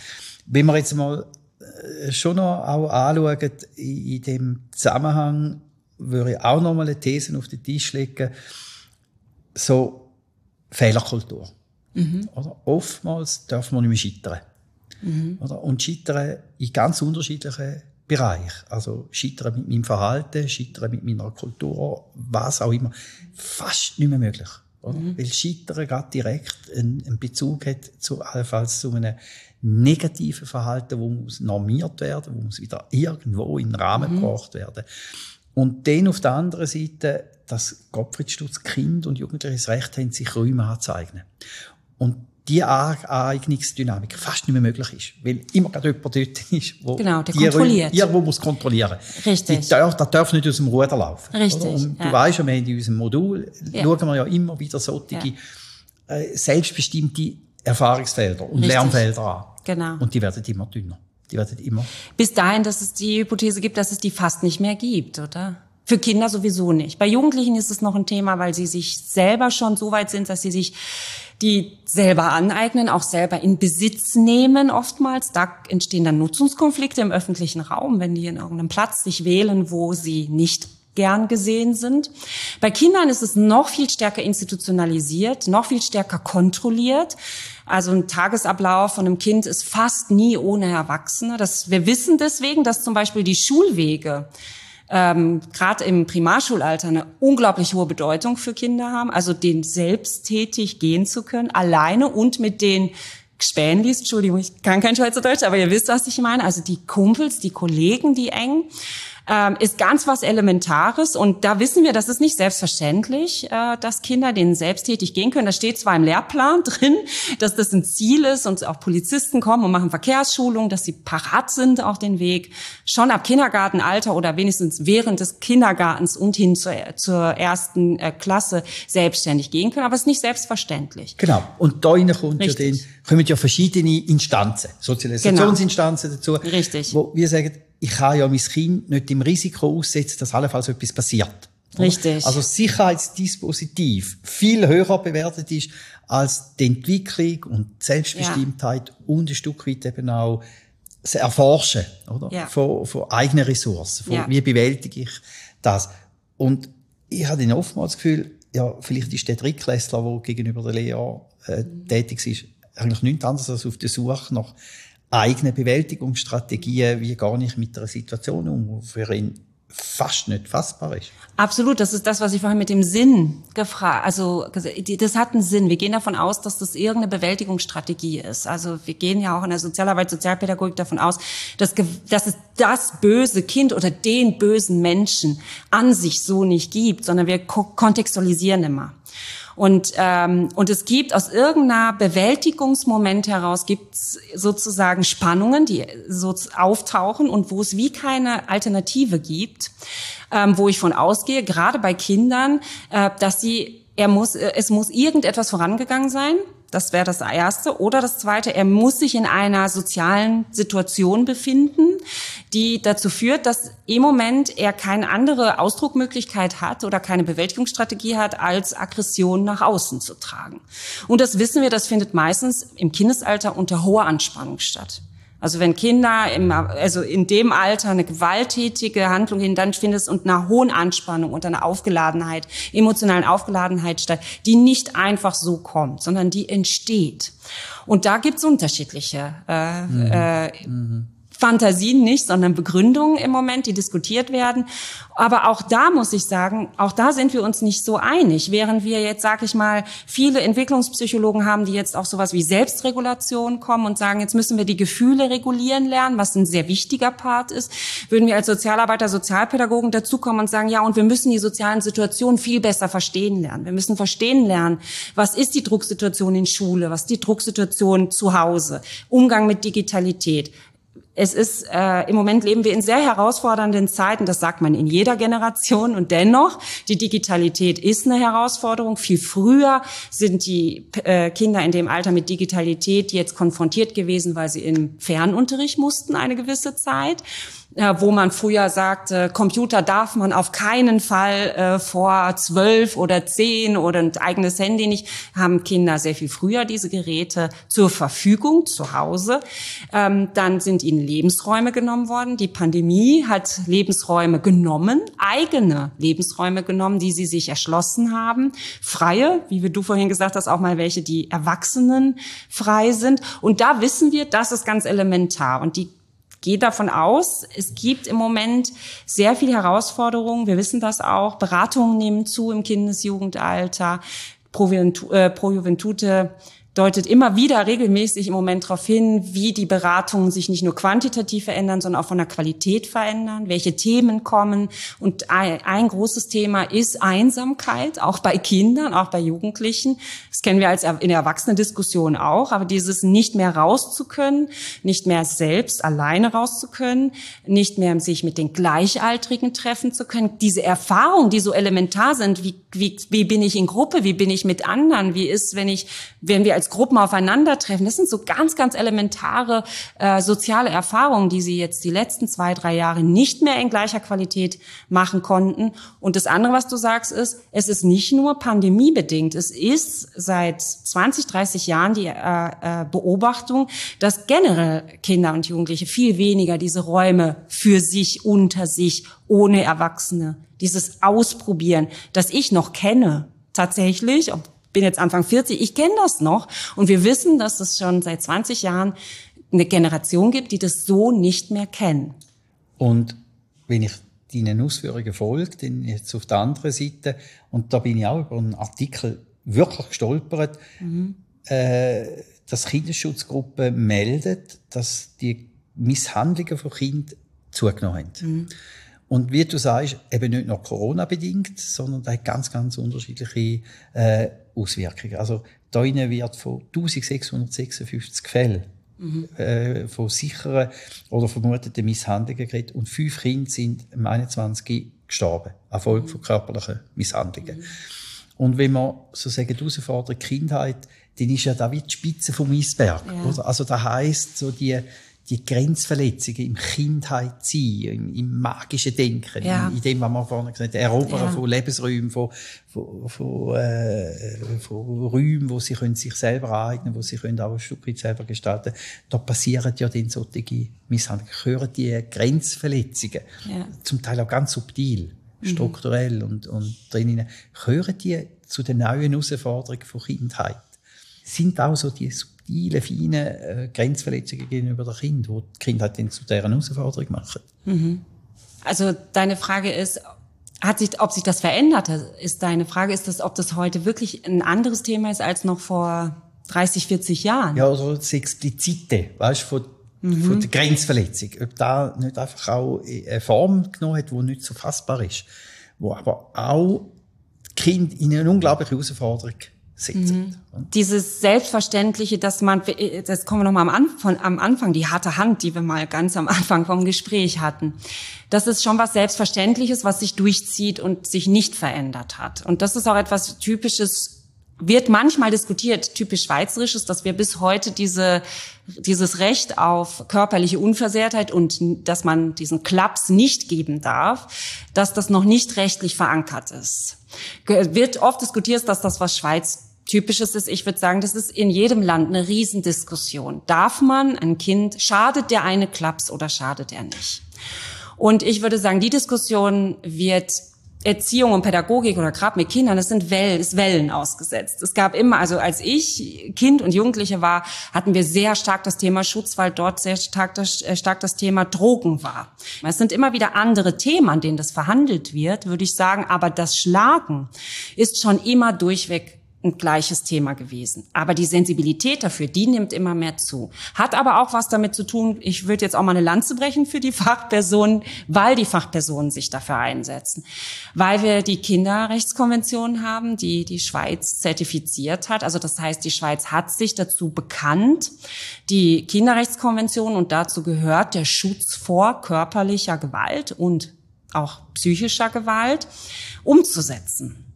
Wenn wir jetzt mal äh, schon noch auch anschauen, in, dem Zusammenhang, würde ich auch noch mal eine These auf den Tisch legen, so Fehlerkultur. Mhm. Oftmals darf man nicht mehr scheitern. Mhm. Oder? Und scheitern in ganz unterschiedlichen Bereichen. Also scheitern mit meinem Verhalten, scheitern mit meiner Kultur, was auch immer. Fast nicht mehr möglich. Mhm. Weil Scheitern gerade direkt einen, Bezug hat zu, allenfalls zu einem negativen Verhalten, wo muss normiert werden, wo muss wieder irgendwo in den Rahmen mhm. gebracht werden. Und dann auf der anderen Seite, dass Gottfried Stutz Kind und Jugendliche das Recht haben, sich Räume anzueignen. Und die Aneignungsdynamik fast nicht mehr möglich ist. Weil immer gerade jemand dort ist, wo genau, der kontrolliert. irgendwo muss kontrollieren. Richtig. Die darf, das darf nicht aus dem Ruder laufen. Richtig. Und du ja. weißt ja, wir haben in unserem Modul, ja. schauen wir ja immer wieder solche ja. äh, selbstbestimmte Erfahrungsfelder und Richtig. Lernfelder an. Genau. Und die werden immer dünner. Die werden immer. Bis dahin, dass es die Hypothese gibt, dass es die fast nicht mehr gibt, oder? Für Kinder sowieso nicht. Bei Jugendlichen ist es noch ein Thema, weil sie sich selber schon so weit sind, dass sie sich die selber aneignen, auch selber in Besitz nehmen oftmals. Da entstehen dann Nutzungskonflikte im öffentlichen Raum, wenn die in irgendeinem Platz sich wählen, wo sie nicht gern gesehen sind. Bei Kindern ist es noch viel stärker institutionalisiert, noch viel stärker kontrolliert. Also ein Tagesablauf von einem Kind ist fast nie ohne Erwachsene. Das, wir wissen deswegen, dass zum Beispiel die Schulwege ähm, gerade im Primarschulalter eine unglaublich hohe Bedeutung für Kinder haben. Also den selbsttätig gehen zu können, alleine und mit den Spähnlis, Entschuldigung, ich kann kein Schweizerdeutsch, aber ihr wisst, was ich meine. Also die Kumpels, die Kollegen, die eng ähm, ist ganz was Elementares. Und da wissen wir, das ist nicht selbstverständlich, äh, dass Kinder denen selbsttätig gehen können. Das steht zwar im Lehrplan drin, dass das ein Ziel ist und auch Polizisten kommen und machen Verkehrsschulung, dass sie parat sind auf den Weg, schon ab Kindergartenalter oder wenigstens während des Kindergartens und hin zur, zur ersten äh, Klasse selbstständig gehen können. Aber es ist nicht selbstverständlich. Genau. Und da kommt ja den, kommen ja verschiedene Instanzen, Sozialisationsinstanzen genau. dazu. Richtig. Wo wir sagen, ich kann ja mein Kind nicht im Risiko aussetzen, dass allenfalls etwas passiert. Richtig. Also Sicherheitsdispositiv viel höher bewertet ist als die Entwicklung und Selbstbestimmtheit ja. und ein Stück weit eben auch das Erforschen oder? Ja. Von, von eigenen Ressourcen. Von, ja. Wie bewältige ich das? Und ich habe dann oftmals das Gefühl, ja, vielleicht ist der Drittklässler, der gegenüber der Lea äh, tätig ist, eigentlich nichts anderes als auf der Suche nach eigenen Bewältigungsstrategien, wie gar nicht mit einer Situation um, für ihn fast nicht fassbar ist. Absolut, das ist das, was ich vorhin mit dem Sinn gefragt, also das hat einen Sinn. Wir gehen davon aus, dass das irgendeine Bewältigungsstrategie ist. Also wir gehen ja auch in der Sozialarbeit, Sozialpädagogik davon aus, dass, dass es das böse Kind oder den bösen Menschen an sich so nicht gibt, sondern wir kontextualisieren immer. Und, ähm, und es gibt aus irgendeiner Bewältigungsmoment heraus gibt's sozusagen Spannungen, die so auftauchen und wo es wie keine Alternative gibt, ähm, wo ich von ausgehe, gerade bei Kindern, äh, dass sie er muss, es muss irgendetwas vorangegangen sein, das wäre das Erste. Oder das Zweite, er muss sich in einer sozialen Situation befinden, die dazu führt, dass im Moment er keine andere Ausdruckmöglichkeit hat oder keine Bewältigungsstrategie hat, als Aggression nach außen zu tragen. Und das wissen wir, das findet meistens im Kindesalter unter hoher Anspannung statt. Also wenn Kinder im, also in dem Alter eine gewalttätige Handlung hin, dann findet es unter einer hohen Anspannung, unter einer Aufgeladenheit, emotionalen Aufgeladenheit statt, die nicht einfach so kommt, sondern die entsteht. Und da gibt's unterschiedliche äh, mhm. Äh, mhm. Fantasien nicht, sondern Begründungen im Moment, die diskutiert werden. Aber auch da muss ich sagen, auch da sind wir uns nicht so einig. Während wir jetzt, sage ich mal, viele Entwicklungspsychologen haben, die jetzt auf sowas wie Selbstregulation kommen und sagen, jetzt müssen wir die Gefühle regulieren lernen, was ein sehr wichtiger Part ist, würden wir als Sozialarbeiter, Sozialpädagogen dazukommen und sagen, ja, und wir müssen die sozialen Situationen viel besser verstehen lernen. Wir müssen verstehen lernen, was ist die Drucksituation in Schule, was ist die Drucksituation zu Hause, Umgang mit Digitalität, es ist, äh, im Moment leben wir in sehr herausfordernden Zeiten, das sagt man in jeder Generation und dennoch, die Digitalität ist eine Herausforderung. Viel früher sind die äh, Kinder in dem Alter mit Digitalität jetzt konfrontiert gewesen, weil sie im Fernunterricht mussten eine gewisse Zeit wo man früher sagte, Computer darf man auf keinen Fall äh, vor zwölf oder zehn oder ein eigenes Handy nicht, haben Kinder sehr viel früher diese Geräte zur Verfügung zu Hause. Ähm, dann sind ihnen Lebensräume genommen worden. Die Pandemie hat Lebensräume genommen, eigene Lebensräume genommen, die sie sich erschlossen haben. Freie, wie du vorhin gesagt hast, auch mal welche, die Erwachsenen frei sind. Und da wissen wir, das ist ganz elementar. Und die gehe davon aus, es gibt im Moment sehr viele Herausforderungen. Wir wissen das auch. Beratungen nehmen zu im Kindesjugendalter. Äh, Pro Juventute deutet immer wieder regelmäßig im Moment darauf hin, wie die Beratungen sich nicht nur quantitativ verändern, sondern auch von der Qualität verändern, welche Themen kommen. Und ein, großes Thema ist Einsamkeit, auch bei Kindern, auch bei Jugendlichen. Das kennen wir als in der Erwachsenendiskussion auch, aber dieses nicht mehr rauszukönnen, nicht mehr selbst alleine rauszukönnen, nicht mehr sich mit den Gleichaltrigen treffen zu können, diese Erfahrungen, die so elementar sind, wie, wie, wie bin ich in Gruppe, wie bin ich mit anderen, wie ist, wenn ich, wenn wir als als Gruppen aufeinandertreffen. Das sind so ganz, ganz elementare äh, soziale Erfahrungen, die sie jetzt die letzten zwei, drei Jahre nicht mehr in gleicher Qualität machen konnten. Und das andere, was du sagst, ist, es ist nicht nur pandemiebedingt. Es ist seit 20, 30 Jahren die äh, äh, Beobachtung, dass generell Kinder und Jugendliche viel weniger diese Räume für sich, unter sich, ohne Erwachsene, dieses Ausprobieren, das ich noch kenne, tatsächlich, bin jetzt Anfang 40, ich kenne das noch. Und wir wissen, dass es schon seit 20 Jahren eine Generation gibt, die das so nicht mehr kennen. Und wenn ich deinen Ausführungen folge, dann jetzt auf der anderen Seite, und da bin ich auch über einen Artikel wirklich gestolpert, mhm. äh, dass Kinderschutzgruppen meldet, dass die Misshandlungen von Kindern zugenommen haben. Mhm. Und wie du sagst, eben nicht nur Corona-bedingt, sondern da hat ganz, ganz unterschiedliche äh, Auswirkungen. Also da wird von 1656 Fällen mhm. äh, von sicheren oder vermuteten Misshandlungen geredet und fünf Kinder sind im 21 gestorben, an Folge mhm. von körperlichen Misshandlungen. Mhm. Und wenn man sozusagen die Herausforderung Kindheit, dann ist ja da wie die Spitze vom Eisberg. Ja. Also da heißt so die die Grenzverletzungen im Kindheit sein, im, im magischen Denken, ja. in, in, dem, was man vorhin gesagt hat, Erobern ja. von Lebensräumen, von, von, von, äh, von Räumen, wo sie können sich selber eignen, wo sie können auch ein Stück weit selber gestalten. Da passieren ja dann solche Misshandlungen. Hören die Grenzverletzungen, ja. zum Teil auch ganz subtil, mhm. strukturell und, und drinnen, hören die zu den neuen Herausforderungen von Kindheit? Sind auch so die subtilen, feinen äh, Grenzverletzungen gegenüber der Kind, wo die Kinder dann zu deren Herausforderung machen. Mhm. Also deine Frage ist, hat sich, ob sich das verändert hat, ist deine Frage, ist das, ob das heute wirklich ein anderes Thema ist als noch vor 30, 40 Jahren? Ja, also das Explizite, weißt du, von, mhm. von der Grenzverletzung. Ob da nicht einfach auch eine Form genommen hat, die nicht so fassbar ist, wo aber auch Kind in eine unglaubliche Herausforderung Mhm. Dieses Selbstverständliche, dass man, das kommen wir nochmal am Anfang, am Anfang, die harte Hand, die wir mal ganz am Anfang vom Gespräch hatten. Das ist schon was Selbstverständliches, was sich durchzieht und sich nicht verändert hat. Und das ist auch etwas Typisches wird manchmal diskutiert, typisch schweizerisches, dass wir bis heute diese, dieses Recht auf körperliche Unversehrtheit und dass man diesen Klaps nicht geben darf, dass das noch nicht rechtlich verankert ist. Wird oft diskutiert, dass das was Schweiz Typisches ist, ich würde sagen, das ist in jedem Land eine Riesendiskussion. Darf man ein Kind, schadet der eine Klaps oder schadet er nicht? Und ich würde sagen, die Diskussion wird Erziehung und Pädagogik oder gerade mit Kindern, das sind Wellen, ist Wellen ausgesetzt. Es gab immer, also als ich Kind und Jugendliche war, hatten wir sehr stark das Thema Schutz, weil dort sehr stark das, äh, stark das Thema Drogen war. Es sind immer wieder andere Themen, an denen das verhandelt wird, würde ich sagen, aber das Schlagen ist schon immer durchweg ein gleiches Thema gewesen. Aber die Sensibilität dafür, die nimmt immer mehr zu. Hat aber auch was damit zu tun, ich würde jetzt auch mal eine Lanze brechen für die Fachpersonen, weil die Fachpersonen sich dafür einsetzen. Weil wir die Kinderrechtskonvention haben, die die Schweiz zertifiziert hat. Also das heißt, die Schweiz hat sich dazu bekannt, die Kinderrechtskonvention und dazu gehört der Schutz vor körperlicher Gewalt und auch psychischer Gewalt umzusetzen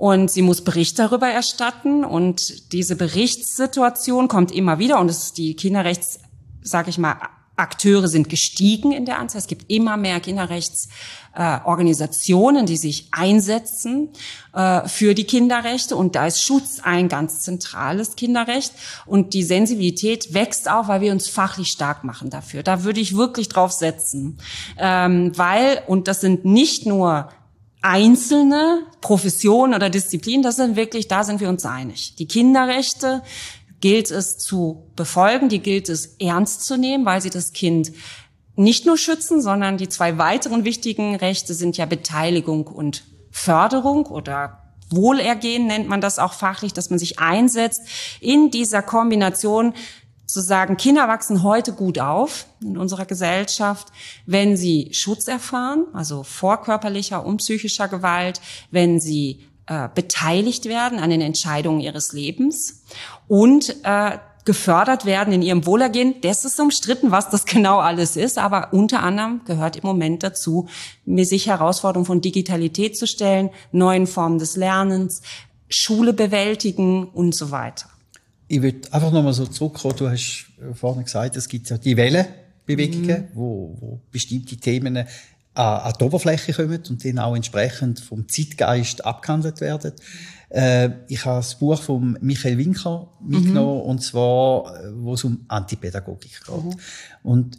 und sie muss Bericht darüber erstatten und diese Berichtssituation kommt immer wieder und es, die Kinderrechts, sage ich mal, Akteure sind gestiegen in der Anzahl. Es gibt immer mehr Kinderrechtsorganisationen, äh, die sich einsetzen äh, für die Kinderrechte. Und da ist Schutz ein ganz zentrales Kinderrecht. Und die Sensibilität wächst auch, weil wir uns fachlich stark machen dafür. Da würde ich wirklich drauf setzen. Ähm, weil, und das sind nicht nur einzelne Professionen oder Disziplinen, das sind wirklich, da sind wir uns einig. Die Kinderrechte gilt es zu befolgen, die gilt es ernst zu nehmen, weil sie das Kind nicht nur schützen, sondern die zwei weiteren wichtigen Rechte sind ja Beteiligung und Förderung oder Wohlergehen nennt man das auch fachlich, dass man sich einsetzt in dieser Kombination zu sagen, Kinder wachsen heute gut auf in unserer Gesellschaft, wenn sie Schutz erfahren, also vor körperlicher und psychischer Gewalt, wenn sie äh, beteiligt werden an den Entscheidungen ihres Lebens und äh, gefördert werden in ihrem Wohlergehen. Das ist umstritten, was das genau alles ist, aber unter anderem gehört im Moment dazu, mir sich Herausforderungen von Digitalität zu stellen, neuen Formen des Lernens, Schule bewältigen und so weiter ich will einfach nochmal so zurückkommen. Du hast vorhin gesagt, es gibt ja die Wellenbewegungen, mhm. wo, wo bestimmte Themen an, an die Oberfläche kommen und dann auch entsprechend vom Zeitgeist abgehandelt werden. Äh, ich habe das Buch von Michael Winker mitgenommen, mhm. und zwar, äh, wo es um Antipädagogik geht. Mhm. Und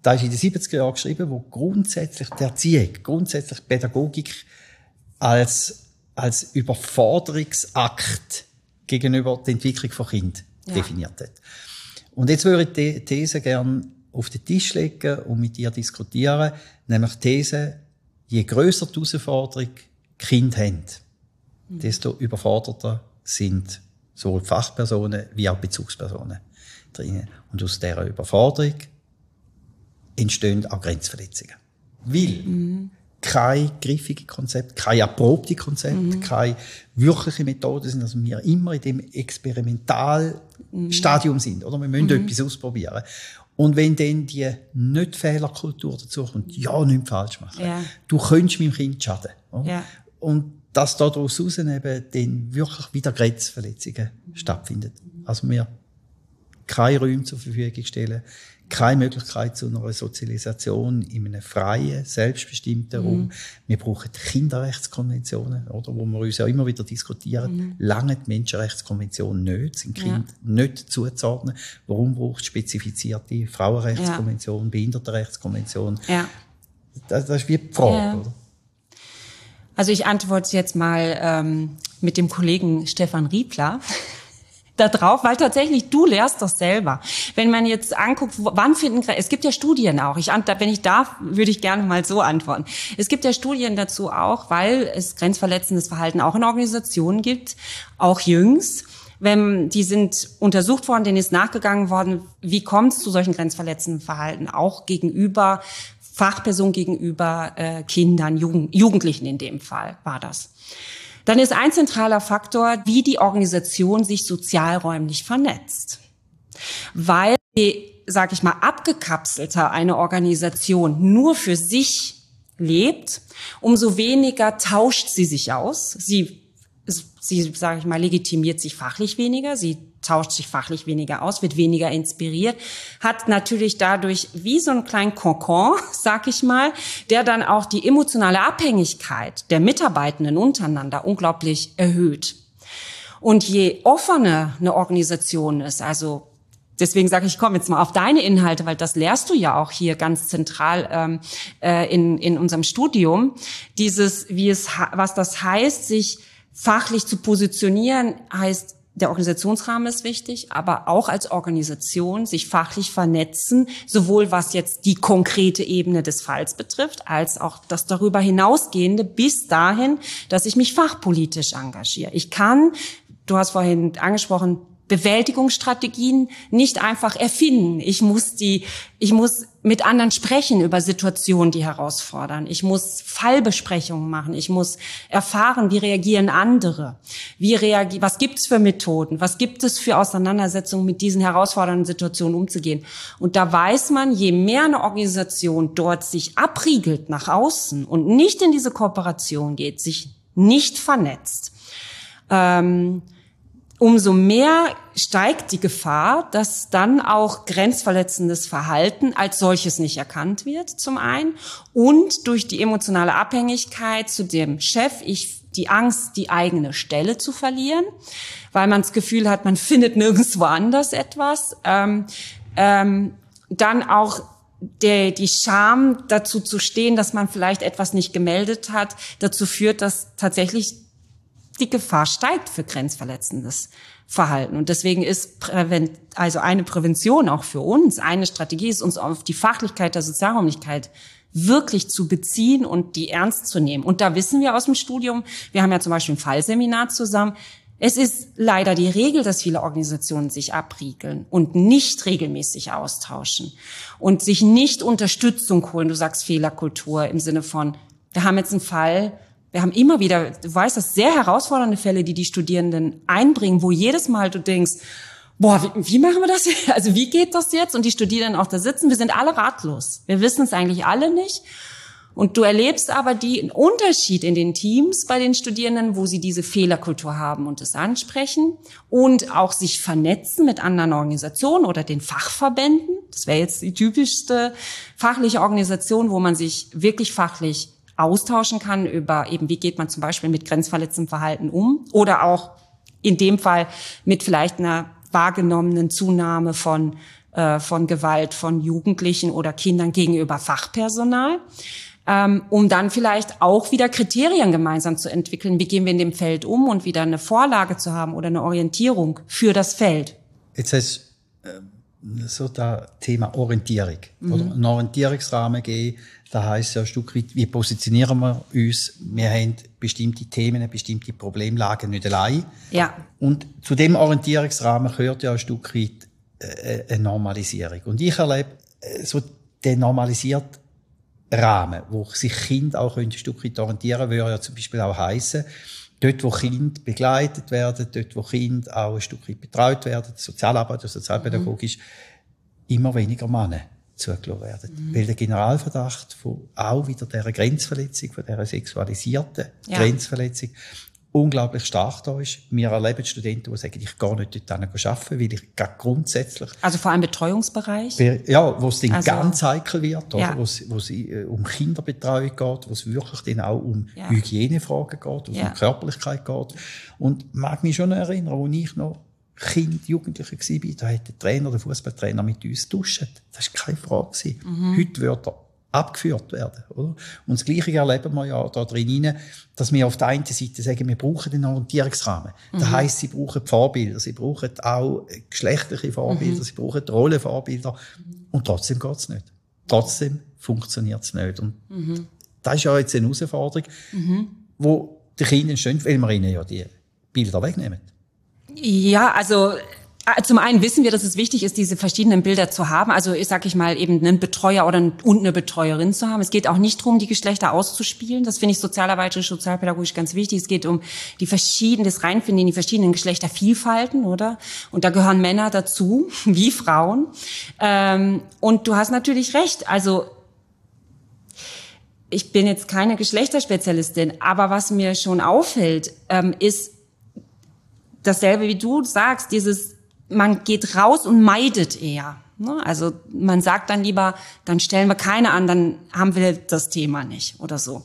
da ist in den 70er Jahren geschrieben, wo grundsätzlich der Erziehung, grundsätzlich Pädagogik als, als Überforderungsakt gegenüber der Entwicklung von Kind ja. definiert hat. Und jetzt würde ich die These gerne auf den Tisch legen und mit dir diskutieren, nämlich die These, je grösser die Herausforderung Kind haben, mhm. desto überforderter sind sowohl Fachpersonen wie auch Bezugspersonen drinnen. Und aus dieser Überforderung entstehen auch Grenzverletzungen. Weil mhm kein griffiges Konzept, kein erprobtes Konzept, mhm. keine wirkliche Methode sind, also wir immer in dem Experimentalstadium mhm. sind, oder? Wir müssen mhm. etwas ausprobieren. Und wenn dann die nicht Fehlerkultur dazu kommt, ja, nichts falsch machen. Ja. Du könntest meinem Kind schaden. Ja. Und dass daraus eben dann wirklich wieder Grenzverletzungen stattfinden. Also wir keine Räume zur Verfügung stellen, keine Möglichkeit zu einer Sozialisation in einem freien, selbstbestimmten mhm. Raum. Wir brauchen Kinderrechtskonventionen, oder, wo wir uns ja immer wieder diskutieren. Mhm. Lange die Menschenrechtskonvention nicht, sind Kinder ja. nicht zuzuordnen. Warum braucht es spezifizierte Frauenrechtskonvention, ja. Behindertenrechtskonvention? Ja. Das, das ist wie die Frage, ja. oder? Also ich antworte jetzt mal ähm, mit dem Kollegen Stefan Riebler da drauf, weil tatsächlich du lehrst das selber. Wenn man jetzt anguckt, wann finden, es gibt ja Studien auch. Ich, wenn ich darf, würde ich gerne mal so antworten. Es gibt ja Studien dazu auch, weil es grenzverletzendes Verhalten auch in Organisationen gibt, auch jüngst. Wenn, die sind untersucht worden, denen ist nachgegangen worden, wie kommt es zu solchen grenzverletzenden Verhalten, auch gegenüber Fachpersonen, gegenüber äh, Kindern, Jugend, Jugendlichen in dem Fall war das. Dann ist ein zentraler Faktor, wie die Organisation sich sozialräumlich vernetzt. Weil, sag ich mal, abgekapselter eine Organisation nur für sich lebt, umso weniger tauscht sie sich aus. Sie, sie, sage ich mal, legitimiert sich fachlich weniger. Sie tauscht sich fachlich weniger aus, wird weniger inspiriert, hat natürlich dadurch wie so einen kleinen Kokon, sag ich mal, der dann auch die emotionale Abhängigkeit der Mitarbeitenden untereinander unglaublich erhöht. Und je offener eine Organisation ist, also deswegen sage ich, komm jetzt mal auf deine Inhalte, weil das lehrst du ja auch hier ganz zentral ähm, äh, in, in unserem Studium. Dieses, wie es, was das heißt, sich fachlich zu positionieren, heißt der Organisationsrahmen ist wichtig, aber auch als Organisation sich fachlich vernetzen, sowohl was jetzt die konkrete Ebene des Falls betrifft, als auch das darüber hinausgehende bis dahin, dass ich mich fachpolitisch engagiere. Ich kann, du hast vorhin angesprochen, Bewältigungsstrategien nicht einfach erfinden. Ich muss die, ich muss mit anderen sprechen über Situationen, die herausfordern. Ich muss Fallbesprechungen machen. Ich muss erfahren, wie reagieren andere? Wie reagieren, was gibt's für Methoden? Was gibt es für Auseinandersetzungen, mit diesen herausfordernden Situationen umzugehen? Und da weiß man, je mehr eine Organisation dort sich abriegelt nach außen und nicht in diese Kooperation geht, sich nicht vernetzt, ähm, umso mehr steigt die Gefahr, dass dann auch grenzverletzendes Verhalten als solches nicht erkannt wird, zum einen, und durch die emotionale Abhängigkeit zu dem Chef, ich die Angst, die eigene Stelle zu verlieren, weil man das Gefühl hat, man findet nirgendwo anders etwas. Ähm, ähm, dann auch der, die Scham dazu zu stehen, dass man vielleicht etwas nicht gemeldet hat, dazu führt, dass tatsächlich die Gefahr steigt für grenzverletzendes Verhalten. Und deswegen ist Präven also eine Prävention auch für uns, eine Strategie ist, uns auf die Fachlichkeit der Sozialräumlichkeit wirklich zu beziehen und die ernst zu nehmen. Und da wissen wir aus dem Studium, wir haben ja zum Beispiel ein Fallseminar zusammen, es ist leider die Regel, dass viele Organisationen sich abriegeln und nicht regelmäßig austauschen und sich nicht Unterstützung holen. Du sagst Fehlerkultur im Sinne von, wir haben jetzt einen Fall, wir haben immer wieder, du weißt das, sehr herausfordernde Fälle, die die Studierenden einbringen, wo jedes Mal du denkst, boah, wie, wie machen wir das jetzt? Also wie geht das jetzt? Und die Studierenden auch da sitzen, wir sind alle ratlos. Wir wissen es eigentlich alle nicht. Und du erlebst aber den Unterschied in den Teams bei den Studierenden, wo sie diese Fehlerkultur haben und es ansprechen und auch sich vernetzen mit anderen Organisationen oder den Fachverbänden. Das wäre jetzt die typischste fachliche Organisation, wo man sich wirklich fachlich austauschen kann über eben, wie geht man zum Beispiel mit grenzverletzendem Verhalten um oder auch in dem Fall mit vielleicht einer wahrgenommenen Zunahme von, äh, von Gewalt von Jugendlichen oder Kindern gegenüber Fachpersonal, ähm, um dann vielleicht auch wieder Kriterien gemeinsam zu entwickeln, wie gehen wir in dem Feld um und wieder eine Vorlage zu haben oder eine Orientierung für das Feld. Jetzt heißt so das Thema Orientierung mhm. oder einen Orientierungsrahmen geben, da heißt ja ein Stück weit, wie positionieren wir uns? Wir haben bestimmte Themen, bestimmte Problemlagen nicht allein. Ja. Und zu dem Orientierungsrahmen gehört ja ein Stück weit äh, eine Normalisierung. Und ich erlebe äh, so den normalisierten Rahmen, wo sich Kinder auch ein Stück weit orientieren, würde ja zum Beispiel auch heißen, dort, wo Kinder begleitet werden, dort, wo Kinder auch ein Stück weit betreut werden, Sozialarbeit, sozialpädagogisch, mhm. immer weniger Männer zugelassen werden. Mhm. Weil der Generalverdacht von auch wieder dieser Grenzverletzung, von dieser sexualisierten ja. Grenzverletzung unglaublich stark da ist. Wir erleben Studenten, die sagen, ich gehe nicht dort arbeiten, weil ich grundsätzlich... Also vor allem Betreuungsbereich? Ja, wo es dann also, ganz heikel wird, oder? Ja. Wo, es, wo es äh, um Kinderbetreuung geht, wo es wirklich dann auch um ja. Hygienefragen geht, wo es ja. um Körperlichkeit geht. Und mag mich schon erinnern, als ich noch Kind, Jugendlicher war, da hat der Trainer, der Fußballtrainer mit uns duschen. Das war keine Frage. Mhm. Heute wird er abgeführt werden. Oder? Und das Gleiche erleben wir ja da drin, dass wir auf der einen Seite sagen, wir brauchen den Orientierungsrahmen. Mhm. Das heisst, sie brauchen Vorbilder, sie brauchen auch geschlechtliche Vorbilder, mhm. sie brauchen Rollenvorbilder. Und trotzdem geht's nicht. Trotzdem funktioniert's nicht. Und mhm. das ist ja jetzt eine Herausforderung, mhm. wo die Kinder entstehen, weil wir ihnen ja die Bilder wegnehmen. Ja, also zum einen wissen wir, dass es wichtig ist, diese verschiedenen Bilder zu haben. Also, ich sag ich mal, eben einen Betreuer oder und eine Betreuerin zu haben. Es geht auch nicht darum, die Geschlechter auszuspielen. Das finde ich sozialarbeiterisch, sozialpädagogisch ganz wichtig. Es geht um die verschiedenen, das Reinfinden in die verschiedenen Geschlechtervielfalten, oder? Und da gehören Männer dazu, wie Frauen. Ähm, und du hast natürlich recht. Also, ich bin jetzt keine Geschlechterspezialistin, aber was mir schon auffällt, ähm, ist dasselbe wie du sagst, dieses man geht raus und meidet eher. Ne? Also man sagt dann lieber, dann stellen wir keine an, dann haben wir das Thema nicht oder so.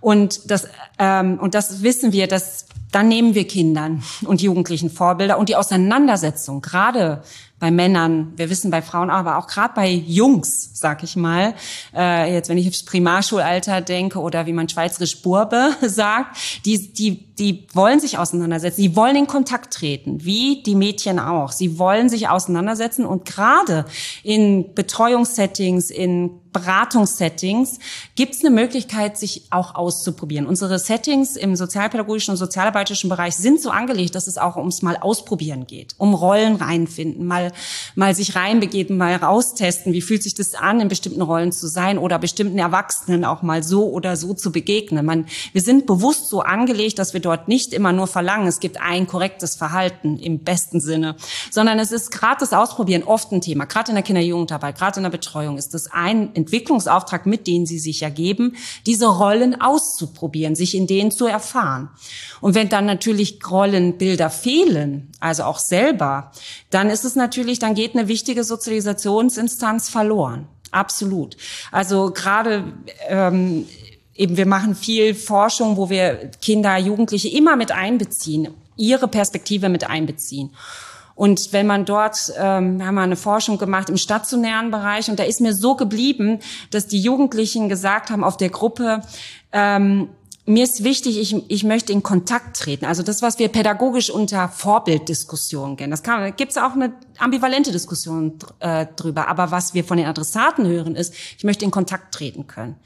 Und das, ähm, und das wissen wir, dass dann nehmen wir Kindern und Jugendlichen Vorbilder und die Auseinandersetzung, gerade bei Männern, wir wissen bei Frauen, aber auch gerade bei Jungs, sag ich mal, äh, jetzt wenn ich aufs Primarschulalter denke oder wie man schweizerisch Burbe sagt, die, die, die wollen sich auseinandersetzen, die wollen in Kontakt treten, wie die Mädchen auch. Sie wollen sich auseinandersetzen und gerade in Betreuungssettings, in Beratungssettings gibt es eine Möglichkeit, sich auch auszuprobieren. Unsere Settings im sozialpädagogischen und sozialarbeiterischen Bereich sind so angelegt, dass es auch ums mal ausprobieren geht, um Rollen reinfinden, mal, mal sich reinbegeben, mal raustesten, wie fühlt sich das an, in bestimmten Rollen zu sein oder bestimmten Erwachsenen auch mal so oder so zu begegnen. Man, wir sind bewusst so angelegt, dass wir dort nicht immer nur verlangen, es gibt ein korrektes Verhalten im besten Sinne, sondern es ist gerade das Ausprobieren oft ein Thema, gerade in der Kinder-Jugendarbeit, gerade in der Betreuung ist das ein Entwicklungsauftrag, mit denen sie sich ergeben, diese Rollen auszuprobieren, sich in denen zu erfahren. Und wenn dann natürlich Rollenbilder fehlen, also auch selber, dann ist es natürlich, dann geht eine wichtige Sozialisationsinstanz verloren. Absolut. Also gerade ähm, eben wir machen viel Forschung, wo wir Kinder, Jugendliche immer mit einbeziehen, ihre Perspektive mit einbeziehen. Und wenn man dort, ähm, haben wir eine Forschung gemacht im stationären Bereich und da ist mir so geblieben, dass die Jugendlichen gesagt haben auf der Gruppe, ähm, mir ist wichtig, ich, ich möchte in Kontakt treten. Also das, was wir pädagogisch unter Vorbilddiskussion kennen. Das kann, gibt's auch eine ambivalente Diskussion äh, drüber. Aber was wir von den Adressaten hören, ist, ich möchte in Kontakt treten können.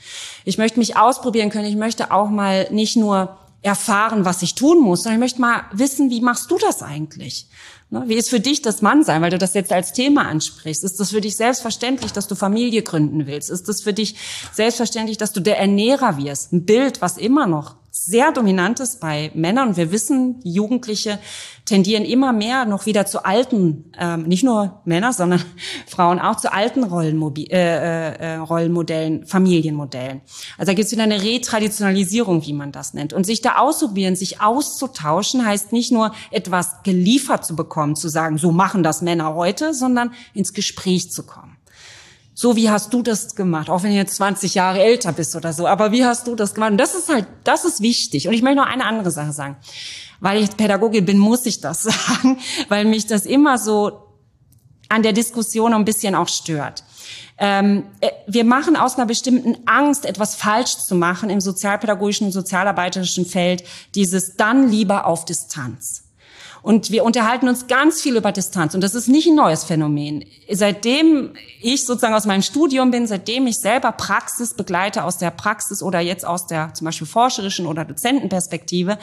Ich möchte mich ausprobieren können. Ich möchte auch mal nicht nur erfahren, was ich tun muss, sondern ich möchte mal wissen, wie machst du das eigentlich? Ne, wie ist für dich das Mannsein, weil du das jetzt als Thema ansprichst? Ist das für dich selbstverständlich, dass du Familie gründen willst? Ist das für dich selbstverständlich, dass du der Ernährer wirst? Ein Bild, was immer noch sehr dominant ist bei Männern. Wir wissen, Jugendliche tendieren immer mehr noch wieder zu alten, ähm, nicht nur Männer, sondern Frauen auch zu alten Rollenmobi äh, äh, Rollenmodellen, Familienmodellen. Also da gibt es wieder eine Retraditionalisierung, wie man das nennt. Und sich da ausprobieren, sich auszutauschen, heißt nicht nur etwas geliefert zu bekommen, zu sagen, so machen das Männer heute, sondern ins Gespräch zu kommen. So wie hast du das gemacht, auch wenn du jetzt 20 Jahre älter bist oder so. Aber wie hast du das gemacht? Und das ist halt, das ist wichtig. Und ich möchte noch eine andere Sache sagen. Weil ich Pädagogin bin, muss ich das sagen, weil mich das immer so an der Diskussion ein bisschen auch stört. Ähm, äh, wir machen aus einer bestimmten Angst, etwas falsch zu machen im sozialpädagogischen und sozialarbeiterischen Feld, dieses dann lieber auf Distanz. Und wir unterhalten uns ganz viel über Distanz. Und das ist nicht ein neues Phänomen. Seitdem ich sozusagen aus meinem Studium bin, seitdem ich selber Praxis begleite aus der Praxis oder jetzt aus der zum Beispiel forscherischen oder Dozentenperspektive,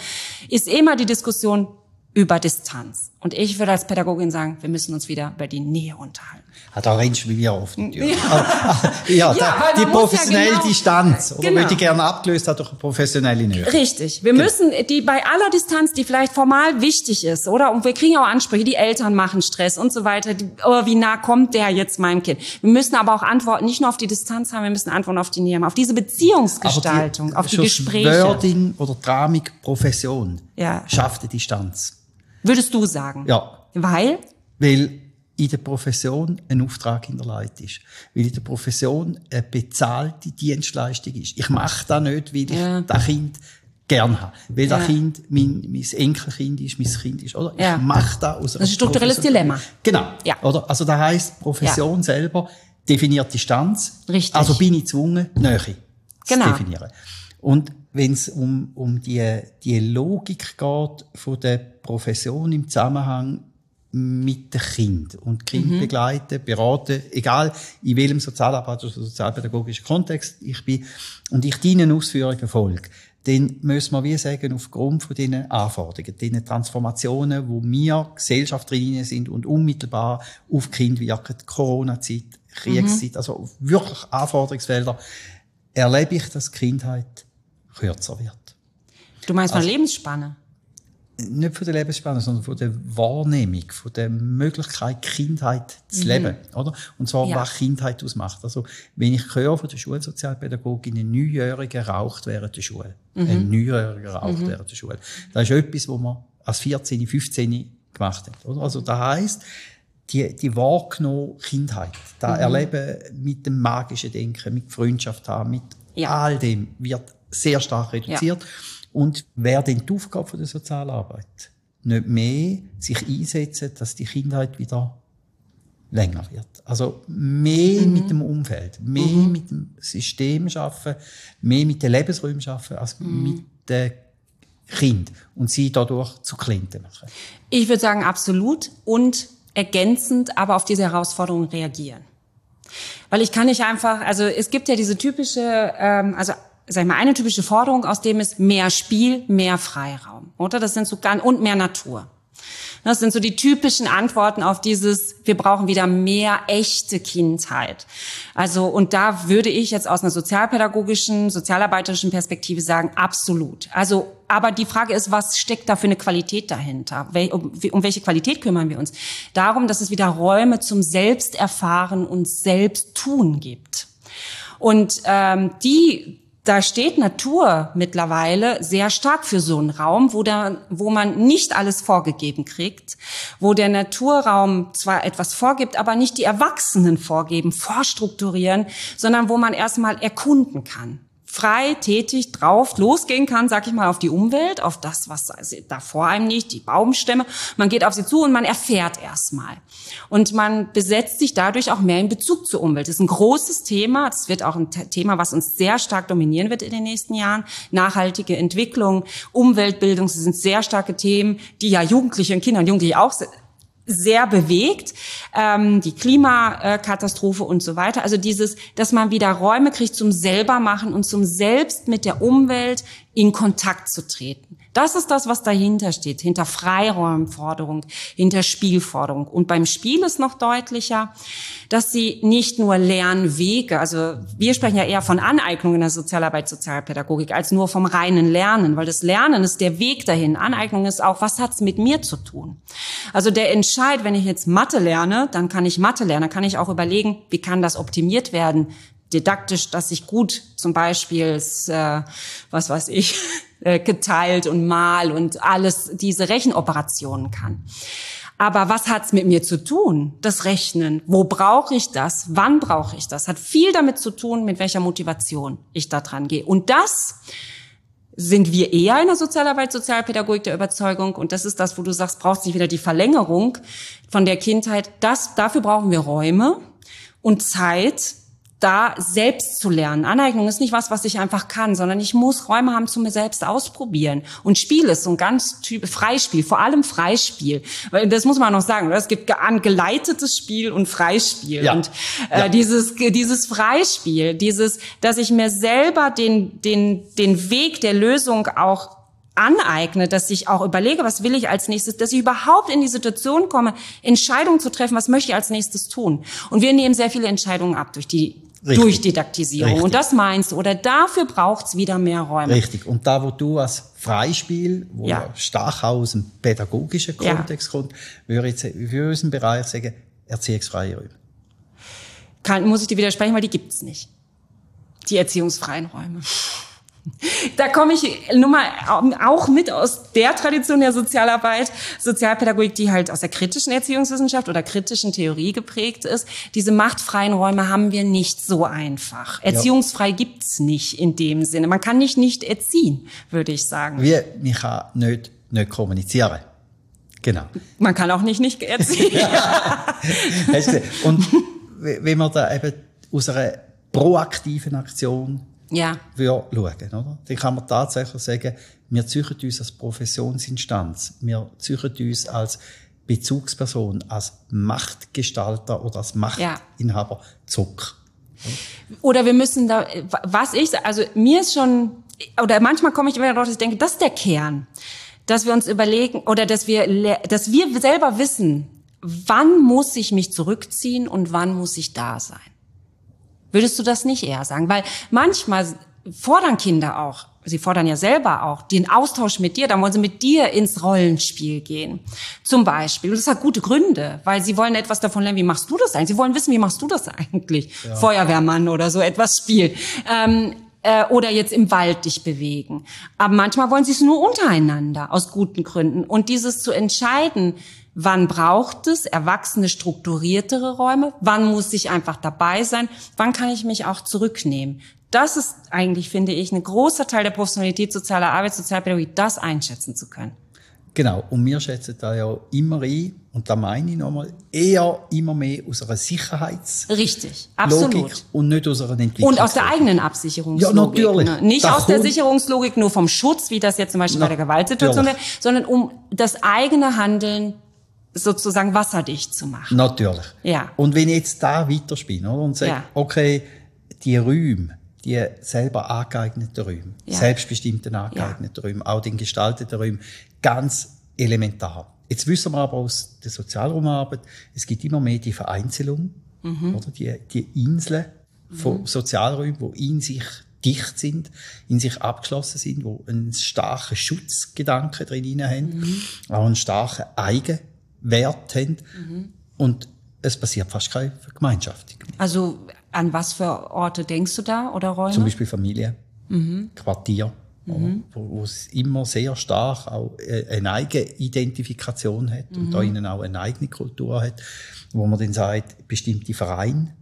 ist immer die Diskussion über Distanz. Und ich würde als Pädagogin sagen, wir müssen uns wieder über die Nähe unterhalten. Ja, da rennst du wie wir oft. Ja, ja, da, die professionelle ja genau, Distanz. Oder genau. würde ich gerne abgelöst hat durch eine professionelle Nähe. Richtig. Wir genau. müssen die bei aller Distanz, die vielleicht formal wichtig ist, oder? Und wir kriegen auch Ansprüche, die Eltern machen Stress und so weiter. Die, oh, wie nah kommt der jetzt meinem Kind? Wir müssen aber auch Antworten nicht nur auf die Distanz haben, wir müssen Antworten auf die Nähe haben, auf diese Beziehungsgestaltung, die, auf die Gespräche. Wording oder Dramik Profession ja. schafft die Distanz. Würdest du sagen? Ja. Weil? Weil in der Profession ein Auftrag hinterlegt ist. Weil in der Profession eine bezahlte Dienstleistung ist. Ich mache das nicht, weil ja. ich das Kind gern habe. Weil ja. das Kind mein, mein Enkelkind ist, mein Kind ist, oder? Ja. Ich mache das aus Das ist ein strukturelles Dilemma. Genau. Ja. Oder? Also das heisst, Profession ja. selber definiert Distanz. Richtig. Also bin ich gezwungen, Nähe genau. zu definieren. Und wenn es um, um die, die Logik geht von der Profession im Zusammenhang mit dem Kind und Kind mhm. begleiten, beraten, egal in welchem Sozialarbeit oder sozialpädagogischen Kontext ich bin und ich deinen Ausführungen folge, dann müssen wir wie sagen, aufgrund von diesen Anforderungen, diesen Transformationen, wo wir Gesellschaft drin sind und unmittelbar auf Kind wirken, Corona-Zeit, Kriegszeit, mhm. also wirklich Anforderungsfelder, erlebe ich, dass Kindheit kürzer wird. Du meinst also, mal Lebensspanne? Nicht von der Lebensspanne, sondern von der Wahrnehmung, von der Möglichkeit, Kindheit zu mhm. leben, oder? Und zwar, ja. was Kindheit ausmacht. Also, wenn ich höre von der Schulsozialpädagogin, ein Neunjähriger raucht während der Schule. Mhm. Ein Neunjähriger raucht mhm. während der Schule. Das ist etwas, was man als 14, 15 gemacht hat, oder? Also, das heisst, die, die wahrgenommene Kindheit, da mhm. Erleben mit dem magischen Denken, mit Freundschaft haben, mit ja. all dem, wird sehr stark reduziert. Ja. Und wer denn die Aufgabe der Sozialarbeit? Nicht mehr sich einsetzen, dass die Kindheit wieder länger wird. Also mehr mhm. mit dem Umfeld, mehr mhm. mit dem System schaffen, mehr mit den Lebensräumen schaffen, als mhm. mit den Kind und sie dadurch zu Klienten machen. Ich würde sagen absolut und ergänzend, aber auf diese Herausforderungen reagieren. Weil ich kann nicht einfach, also es gibt ja diese typische, ähm, also sag ich mal, eine typische Forderung aus dem ist mehr Spiel, mehr Freiraum, oder? Das sind so ganz, und mehr Natur. Das sind so die typischen Antworten auf dieses, wir brauchen wieder mehr echte Kindheit. Also, und da würde ich jetzt aus einer sozialpädagogischen, sozialarbeiterischen Perspektive sagen, absolut. Also, aber die Frage ist, was steckt da für eine Qualität dahinter? Um, welche Qualität kümmern wir uns? Darum, dass es wieder Räume zum Selbsterfahren und Selbsttun gibt. Und ähm, die da steht Natur mittlerweile sehr stark für so einen Raum, wo, da, wo man nicht alles vorgegeben kriegt, wo der Naturraum zwar etwas vorgibt, aber nicht die Erwachsenen vorgeben, vorstrukturieren, sondern wo man erstmal erkunden kann frei, tätig drauf losgehen kann, sag ich mal, auf die Umwelt, auf das, was da vor einem liegt, die Baumstämme. Man geht auf sie zu und man erfährt erstmal. Und man besetzt sich dadurch auch mehr in Bezug zur Umwelt. Das ist ein großes Thema. Das wird auch ein Thema, was uns sehr stark dominieren wird in den nächsten Jahren. Nachhaltige Entwicklung, Umweltbildung, das sind sehr starke Themen, die ja Jugendliche und Kinder und Jugendliche auch sehr bewegt, ähm, die Klimakatastrophe und so weiter. Also dieses, dass man wieder Räume kriegt zum selber machen und zum selbst mit der Umwelt in Kontakt zu treten. Das ist das, was dahinter steht, hinter Freiräumforderung, hinter Spielforderung. Und beim Spiel ist noch deutlicher, dass sie nicht nur Lernwege, also wir sprechen ja eher von Aneignung in der Sozialarbeit, Sozialpädagogik, als nur vom reinen Lernen, weil das Lernen ist der Weg dahin. Aneignung ist auch, was hat's mit mir zu tun? Also der Entscheid, wenn ich jetzt Mathe lerne, dann kann ich Mathe lernen, dann kann ich auch überlegen, wie kann das optimiert werden? Didaktisch, dass ich gut zum Beispiel, äh, was weiß ich, äh, geteilt und mal und alles diese Rechenoperationen kann. Aber was hat's mit mir zu tun? Das Rechnen. Wo brauche ich das? Wann brauche ich das? Hat viel damit zu tun, mit welcher Motivation ich da dran gehe. Und das sind wir eher in der Sozialarbeit, Sozialpädagogik der Überzeugung. Und das ist das, wo du sagst, braucht sich wieder die Verlängerung von der Kindheit. Das, dafür brauchen wir Räume und Zeit, da selbst zu lernen. Aneignung ist nicht was, was ich einfach kann, sondern ich muss Räume haben zu mir selbst ausprobieren. Und Spiel ist so ein ganz typ Freispiel, vor allem Freispiel. Weil das muss man noch sagen, oder? es gibt geleitetes Spiel und Freispiel. Ja. Und äh, ja. dieses dieses Freispiel, dieses, dass ich mir selber den den den Weg der Lösung auch aneigne, dass ich auch überlege, was will ich als nächstes, dass ich überhaupt in die Situation komme, Entscheidungen zu treffen, was möchte ich als nächstes tun. Und wir nehmen sehr viele Entscheidungen ab durch die Richtig. Durchdidaktisierung. Richtig. Und das meinst du. Oder dafür braucht's wieder mehr Räume. Richtig. Und da, wo du als Freispiel, wo ja, stark aus dem pädagogischen Kontext ja. kommt, würde ich für unseren Bereich sagen, erziehungsfreie Räume. Kann, muss ich dir widersprechen, weil die gibt's nicht. Die erziehungsfreien Räume. Da komme ich nun mal auch mit aus der Tradition der Sozialarbeit, Sozialpädagogik, die halt aus der kritischen Erziehungswissenschaft oder kritischen Theorie geprägt ist. Diese machtfreien Räume haben wir nicht so einfach. Erziehungsfrei ja. gibt's nicht in dem Sinne. Man kann nicht nicht erziehen, würde ich sagen. Wie, man kann nicht, nicht kommunizieren. Genau. Man kann auch nicht nicht erziehen. Und wenn man da eben aus einer proaktiven Aktion ja. schauen, oder? Dann kann man tatsächlich sagen, wir züchen uns als Professionsinstanz, wir züchen uns als Bezugsperson, als Machtgestalter oder als Machtinhaber ja. zurück. Oder wir müssen da, was ich, also mir ist schon, oder manchmal komme ich immer darauf, dass ich denke, das ist der Kern, dass wir uns überlegen, oder dass wir, dass wir selber wissen, wann muss ich mich zurückziehen und wann muss ich da sein. Würdest du das nicht eher sagen? Weil manchmal fordern Kinder auch, sie fordern ja selber auch den Austausch mit dir, dann wollen sie mit dir ins Rollenspiel gehen. Zum Beispiel. Und das hat gute Gründe, weil sie wollen etwas davon lernen, wie machst du das eigentlich? Sie wollen wissen, wie machst du das eigentlich? Ja. Feuerwehrmann oder so etwas spielen. Ähm, äh, oder jetzt im Wald dich bewegen. Aber manchmal wollen sie es nur untereinander, aus guten Gründen. Und dieses zu entscheiden, Wann braucht es erwachsene, strukturiertere Räume? Wann muss ich einfach dabei sein? Wann kann ich mich auch zurücknehmen? Das ist eigentlich, finde ich, ein großer Teil der Professionalität sozialer Arbeit, Sozialpädagogik, das einschätzen zu können. Genau. Und wir schätzen da ja immer ein, und da meine ich nochmal, eher immer mehr aus einer Sicherheits Richtig, absolut. Logik und nicht aus einer Entwicklung. Und aus der eigenen Absicherungslogik. Ja, natürlich. Ne? Nicht da aus der Sicherungslogik nur vom Schutz, wie das jetzt zum Beispiel bei der Gewaltsituation wäre, sondern um das eigene Handeln sozusagen wasserdicht zu machen. Natürlich. Ja. Und wenn ich jetzt da weiterspinne oder, und sage, ja. okay, die Räume, die selber angeeigneten Räume, ja. selbstbestimmten angeeigneten ja. Räume, auch den gestalteten Räumen, ganz elementar. Jetzt wissen wir aber aus der Sozialraumarbeit, es gibt immer mehr die Vereinzelung, mhm. oder die, die Inseln von mhm. Sozialräumen, die in sich dicht sind, in sich abgeschlossen sind, wo einen starken Schutzgedanken drin haben, mhm. auch einen starken Eigen Wert haben. Mhm. Und es passiert fast keine Gemeinschaft. Also an was für Orte denkst du da oder Räume? Zum Beispiel Familie, mhm. Quartier, mhm. Wo, es immer sehr stark auch äh, eine eigene Identifikation hat und da mhm. ihnen auch eine eigene Kultur hat, wo man dann sagt, bestimmte Vereine,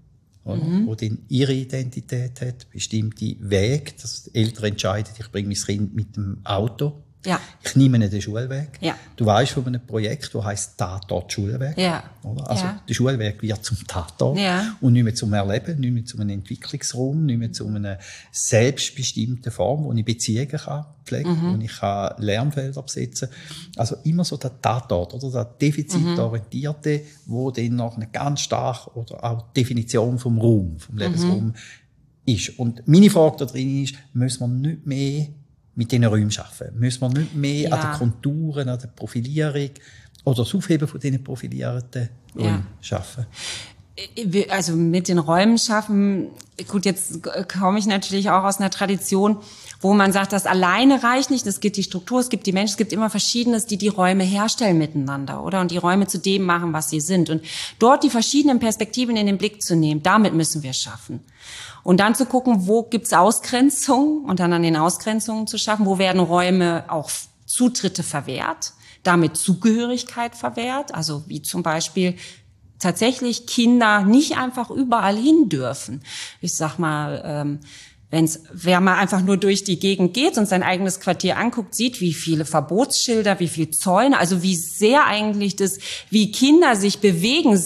oder, mhm. wo dann ihre Identität hat, bestimmte Wege, dass Eltern entscheiden, ich bringe mein Kind mit dem Auto ja. Ich nehme den Schulweg. Ja. Du weißt von einem Projekt, das heisst Tatort Schulweg. Ja. Oder? Also ja. der Schulweg wird zum Tatort ja. und nicht mehr zum Erleben, nicht mehr zu einem Entwicklungsraum, nicht mehr zu einer selbstbestimmten Form, wo ich Beziehungen kann pflegen, mhm. wo ich kann Lernfelder besetzen Also immer so der Tatort oder der defizitorientierte, mhm. wo dann noch eine ganz stark oder auch Definition vom Raum, vom Lebensraum mhm. ist. Und meine Frage da drin ist, müssen wir nicht mehr mit diesen Räumen arbeiten? Müssen wir nicht mehr ja. an den Konturen, an der Profilierung oder das Aufheben von diesen profilierten Räumen ja. arbeiten? Äh, also mit den Räumen schaffen, gut, jetzt komme ich natürlich auch aus einer Tradition, wo man sagt, das alleine reicht nicht. Es gibt die Struktur, es gibt die Menschen, es gibt immer Verschiedenes, die die Räume herstellen miteinander, oder? Und die Räume zu dem machen, was sie sind. Und dort die verschiedenen Perspektiven in den Blick zu nehmen, damit müssen wir schaffen. Und dann zu gucken, wo gibt's Ausgrenzungen und dann an den Ausgrenzungen zu schaffen, wo werden Räume auch Zutritte verwehrt, damit Zugehörigkeit verwehrt, also wie zum Beispiel tatsächlich Kinder nicht einfach überall hin dürfen. Ich sag mal, ähm, Wenn's, wer mal einfach nur durch die Gegend geht und sein eigenes Quartier anguckt, sieht, wie viele Verbotsschilder, wie viel Zäune, also wie sehr eigentlich das, wie Kinder sich bewegen,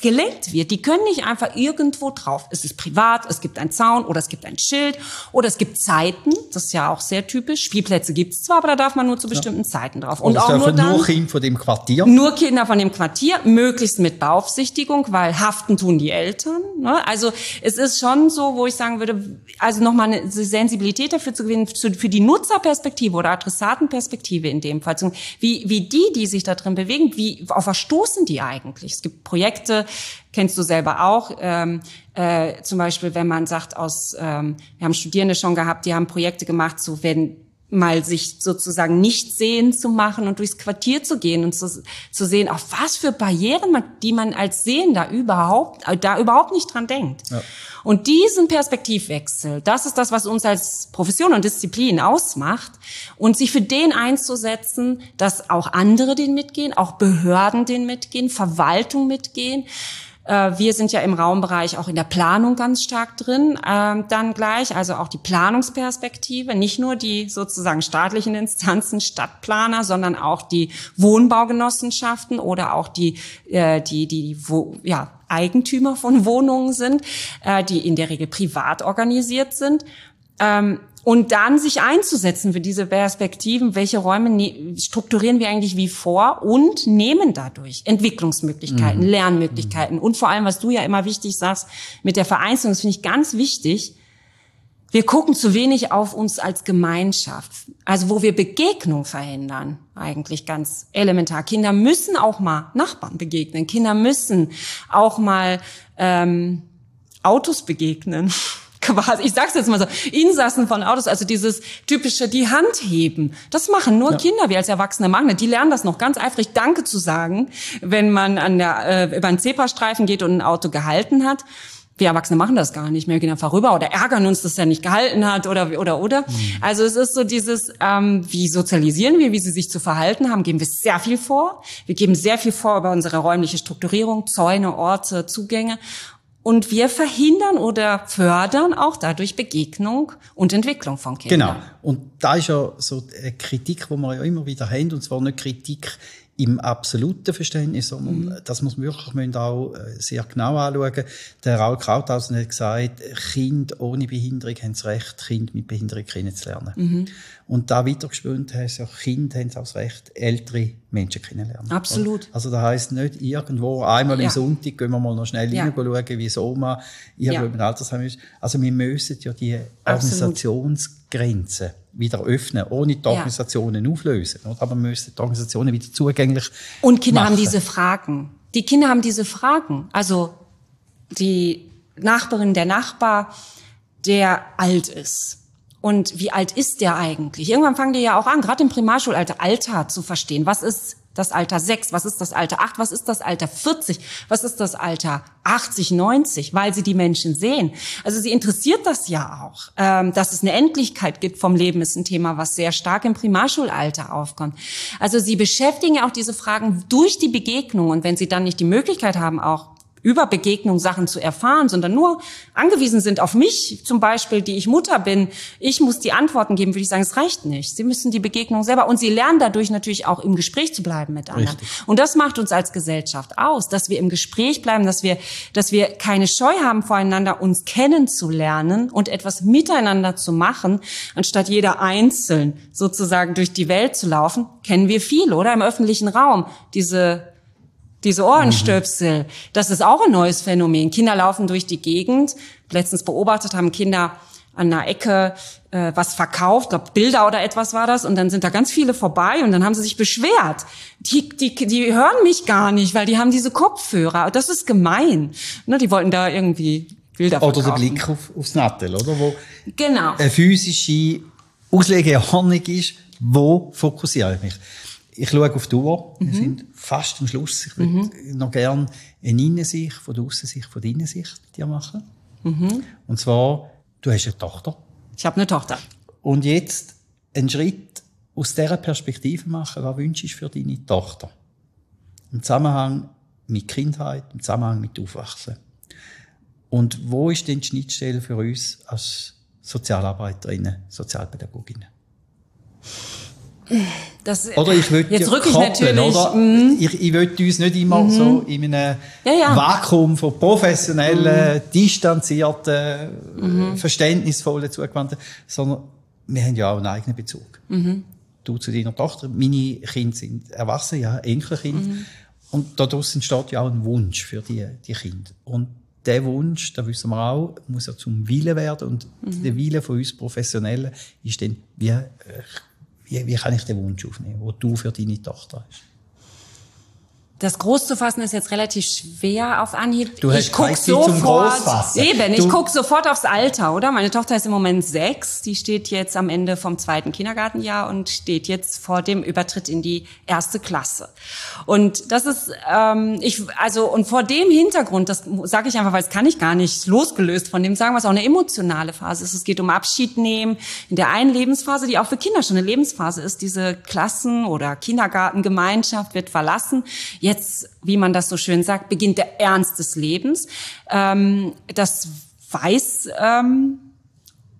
gelenkt wird. Die können nicht einfach irgendwo drauf. Es ist privat, es gibt einen Zaun oder es gibt ein Schild oder es gibt Zeiten. Das ist ja auch sehr typisch. Spielplätze gibt es zwar, aber da darf man nur zu bestimmten ja. Zeiten drauf. Und, und auch nur, dann, nur Kinder von dem Quartier. Nur Kinder von dem Quartier, möglichst mit Beaufsichtigung, weil haften tun die Eltern. Ne? Also es ist schon so, wo ich sagen würde, also nochmal eine Sensibilität dafür zu gewinnen, für die Nutzerperspektive oder Adressatenperspektive in dem Fall. Wie, wie die, die sich da drin bewegen, wie, auf was stoßen die eigentlich? Es gibt Projekte, kennst du selber auch, ähm, äh, zum Beispiel, wenn man sagt, aus, ähm, wir haben Studierende schon gehabt, die haben Projekte gemacht, so wenn mal sich sozusagen nicht sehen zu machen und durchs Quartier zu gehen und zu, zu sehen, auf was für Barrieren man, die man als Sehender überhaupt, äh, da überhaupt nicht dran denkt. Ja. Und diesen Perspektivwechsel, das ist das, was uns als Profession und Disziplin ausmacht. Und sich für den einzusetzen, dass auch andere den mitgehen, auch Behörden den mitgehen, Verwaltung mitgehen, wir sind ja im Raumbereich auch in der Planung ganz stark drin, ähm, dann gleich, also auch die Planungsperspektive, nicht nur die sozusagen staatlichen Instanzen, Stadtplaner, sondern auch die Wohnbaugenossenschaften oder auch die, äh, die, die, wo, ja, Eigentümer von Wohnungen sind, äh, die in der Regel privat organisiert sind. Und dann sich einzusetzen für diese Perspektiven, welche Räume ne strukturieren wir eigentlich wie vor und nehmen dadurch Entwicklungsmöglichkeiten, mhm. Lernmöglichkeiten und vor allem, was du ja immer wichtig sagst, mit der Vereinzelung, das finde ich ganz wichtig, wir gucken zu wenig auf uns als Gemeinschaft, also wo wir Begegnung verhindern, eigentlich ganz elementar. Kinder müssen auch mal Nachbarn begegnen, Kinder müssen auch mal ähm, Autos begegnen quasi, ich sag's jetzt mal so, Insassen von Autos, also dieses typische, die Hand heben. Das machen nur ja. Kinder, wir als Erwachsene machen das. Die lernen das noch ganz eifrig, Danke zu sagen, wenn man an der, äh, über einen Zebrastreifen geht und ein Auto gehalten hat. Wir Erwachsene machen das gar nicht mehr, wir gehen einfach rüber oder ärgern uns, dass er nicht gehalten hat oder oder oder. Mhm. Also es ist so dieses, ähm, wie sozialisieren wir, wie sie sich zu verhalten haben, geben wir sehr viel vor. Wir geben sehr viel vor über unsere räumliche Strukturierung, Zäune, Orte, Zugänge. Und wir verhindern oder fördern auch dadurch Begegnung und Entwicklung von Kindern. Genau. Und da ist ja so eine Kritik, die wir ja immer wieder haben, und zwar nicht Kritik im absoluten Verständnis, sondern mhm. das muss man wirklich auch äh, sehr genau anschauen. Der Raul Krauthausen hat gesagt, Kinder ohne Behinderung haben das Recht, Kinder mit Behinderung kennenzulernen. Mhm. Und da weitergespielt heißt ja, Kinder haben auch das Recht, ältere Menschen kennenlernen. Absolut. Also das heisst nicht irgendwo, einmal ja. im Sonntag gehen wir mal noch schnell ja. schauen, wie das Oma irgendwo ja. im Altersheim ist. Also wir müssen ja die Organisationsgrenzen wieder öffnen, ohne die Organisationen ja. auflösen. Aber wir müssen die Organisationen wieder zugänglich Und Kinder machen. haben diese Fragen. Die Kinder haben diese Fragen. Also die Nachbarin, der Nachbar, der alt ist. Und wie alt ist der eigentlich? Irgendwann fangen die ja auch an, gerade im Primarschulalter, Alter zu verstehen. Was ist das Alter 6? Was ist das Alter 8? Was ist das Alter 40? Was ist das Alter 80, 90? Weil sie die Menschen sehen. Also sie interessiert das ja auch. Ähm, dass es eine Endlichkeit gibt vom Leben ist ein Thema, was sehr stark im Primarschulalter aufkommt. Also sie beschäftigen ja auch diese Fragen durch die Begegnung. Und wenn sie dann nicht die Möglichkeit haben, auch über Begegnung Sachen zu erfahren, sondern nur angewiesen sind auf mich, zum Beispiel, die ich Mutter bin, ich muss die Antworten geben, würde ich sagen, es reicht nicht. Sie müssen die Begegnung selber und sie lernen dadurch natürlich auch im Gespräch zu bleiben mit anderen. Richtig. Und das macht uns als Gesellschaft aus, dass wir im Gespräch bleiben, dass wir, dass wir keine Scheu haben voreinander, uns kennenzulernen und etwas miteinander zu machen, anstatt jeder einzeln sozusagen durch die Welt zu laufen, kennen wir viel, oder? Im öffentlichen Raum. Diese diese Ohrenstöpsel, das ist auch ein neues Phänomen. Kinder laufen durch die Gegend. Letztens beobachtet haben Kinder an einer Ecke äh, was verkauft, glaub Bilder oder etwas war das, und dann sind da ganz viele vorbei und dann haben sie sich beschwert. Die, die, die hören mich gar nicht, weil die haben diese Kopfhörer. Das ist gemein. Ne, die wollten da irgendwie Bilder verkaufen. Oder der Blick auf, aufs Nattel, oder? Wo genau. eine physische Auslegeordnung ist, wo fokussiere ich mich? Ich schaue auf die Uhr. Mhm. Wir sind fast am Schluss. Ich würde mhm. noch gerne eine Innensicht von der Aussensicht, von der Innensicht mit dir machen. Mhm. Und zwar, du hast eine Tochter. Ich habe eine Tochter. Und jetzt einen Schritt aus dieser Perspektive machen. Was wünschst du für deine Tochter? Im Zusammenhang mit Kindheit, im Zusammenhang mit Aufwachsen. Und wo ist denn die Schnittstelle für uns als Sozialarbeiterinnen, Sozialpädagoginnen? Das, oder ich will jetzt rück ich natürlich. Oder? Mm. Ich, ich will uns nicht immer mm. so in einem ja, ja. Vakuum von professionellen, mm. distanzierten, -hmm. verständnisvollen zugewandten, sondern wir haben ja auch einen eigenen Bezug. -hmm. Du zu deiner Tochter, meine Kinder sind erwachsen, ja, Enkelkind. -hmm. Und daraus entsteht ja auch ein Wunsch für die, die Kinder. Und der Wunsch, da wissen wir auch, muss ja zum Willen werden. Und mhm. der Wille von uns Professionellen ist dann, wie, äh, wie, wie kann ich den Wunsch aufnehmen, wo du für deine Tochter hast. Das groß zu fassen ist jetzt relativ schwer auf Anhieb. Du ich guck sofort, eben, ich guck sofort aufs Alter, oder? Meine Tochter ist im Moment sechs. Die steht jetzt am Ende vom zweiten Kindergartenjahr und steht jetzt vor dem Übertritt in die erste Klasse. Und das ist, ähm, ich, also und vor dem Hintergrund, das sage ich einfach, weil es kann ich gar nicht losgelöst von dem sagen, was auch eine emotionale Phase ist. Es geht um Abschied nehmen in der einen Lebensphase, die auch für Kinder schon eine Lebensphase ist. Diese Klassen oder Kindergartengemeinschaft wird verlassen Jetzt, wie man das so schön sagt, beginnt der Ernst des Lebens. Ähm, das weiß ähm,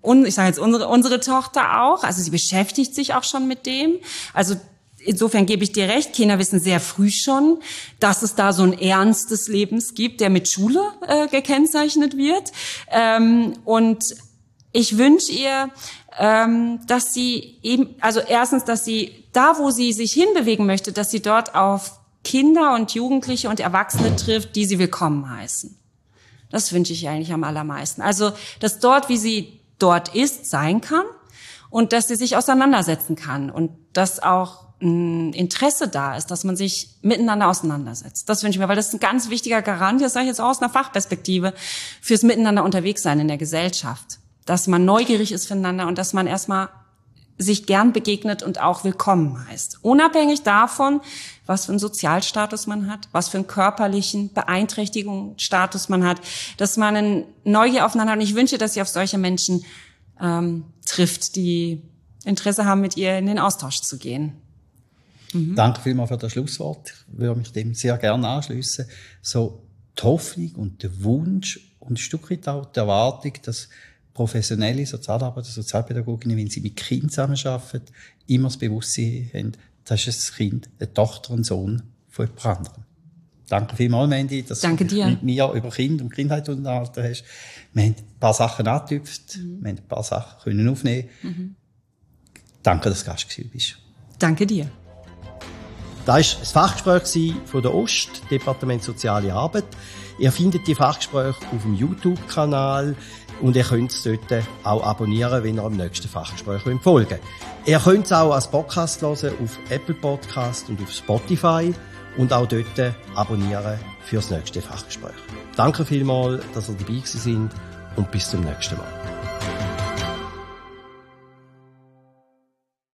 und ich sage jetzt unsere, unsere Tochter auch. Also sie beschäftigt sich auch schon mit dem. Also insofern gebe ich dir recht, Kinder wissen sehr früh schon, dass es da so ein Ernst des Lebens gibt, der mit Schule äh, gekennzeichnet wird. Ähm, und ich wünsche ihr, ähm, dass sie eben, also erstens, dass sie da, wo sie sich hinbewegen möchte, dass sie dort auf Kinder und Jugendliche und Erwachsene trifft, die sie willkommen heißen. Das wünsche ich eigentlich am allermeisten. Also, dass dort, wie sie dort ist, sein kann und dass sie sich auseinandersetzen kann und dass auch ein Interesse da ist, dass man sich miteinander auseinandersetzt. Das wünsche ich mir, weil das ist ein ganz wichtiger Garant, das sage ich jetzt auch aus einer Fachperspektive, fürs Miteinander unterwegs sein in der Gesellschaft. Dass man neugierig ist füreinander und dass man erstmal sich gern begegnet und auch willkommen heißt. Unabhängig davon, was für einen Sozialstatus man hat, was für einen körperlichen Beeinträchtigungsstatus man hat, dass man eine Neugier aufeinander hat. Und ich wünsche, dass sie auf solche Menschen ähm, trifft, die Interesse haben, mit ihr in den Austausch zu gehen. Mhm. Danke vielmals für das Schlusswort. Ich würde mich dem sehr gerne anschließen. So die Hoffnung und der Wunsch und ein Stück weit auch die Erwartung, dass professionelle Sozialarbeiter, Sozialpädagoginnen, wenn sie mit Kindern zusammenarbeiten, immer das Bewusstsein haben, das ist ein Kind, eine Tochter, ein Sohn von jemand anderem. Danke vielmals, Mandy, dass Danke du mit mir über Kind und Kindheit unterhalten hast. Wir haben ein paar Sachen angetüpft, mhm. wir haben ein paar Sachen können aufnehmen. Mhm. Danke, dass du Gast bist. Danke dir. Das war das Fachgespräch von der Ost, Departement Soziale Arbeit. Ihr findet die Fachgespräche auf dem YouTube-Kanal und ihr könnt es dort auch abonnieren, wenn ihr am nächsten Fachgespräch folgen wollt. Ihr könnt es auch als Podcast hören auf Apple Podcast und auf Spotify und auch dort abonnieren für das nächste Fachgespräch. Danke vielmals, dass ihr dabei sind und bis zum nächsten Mal.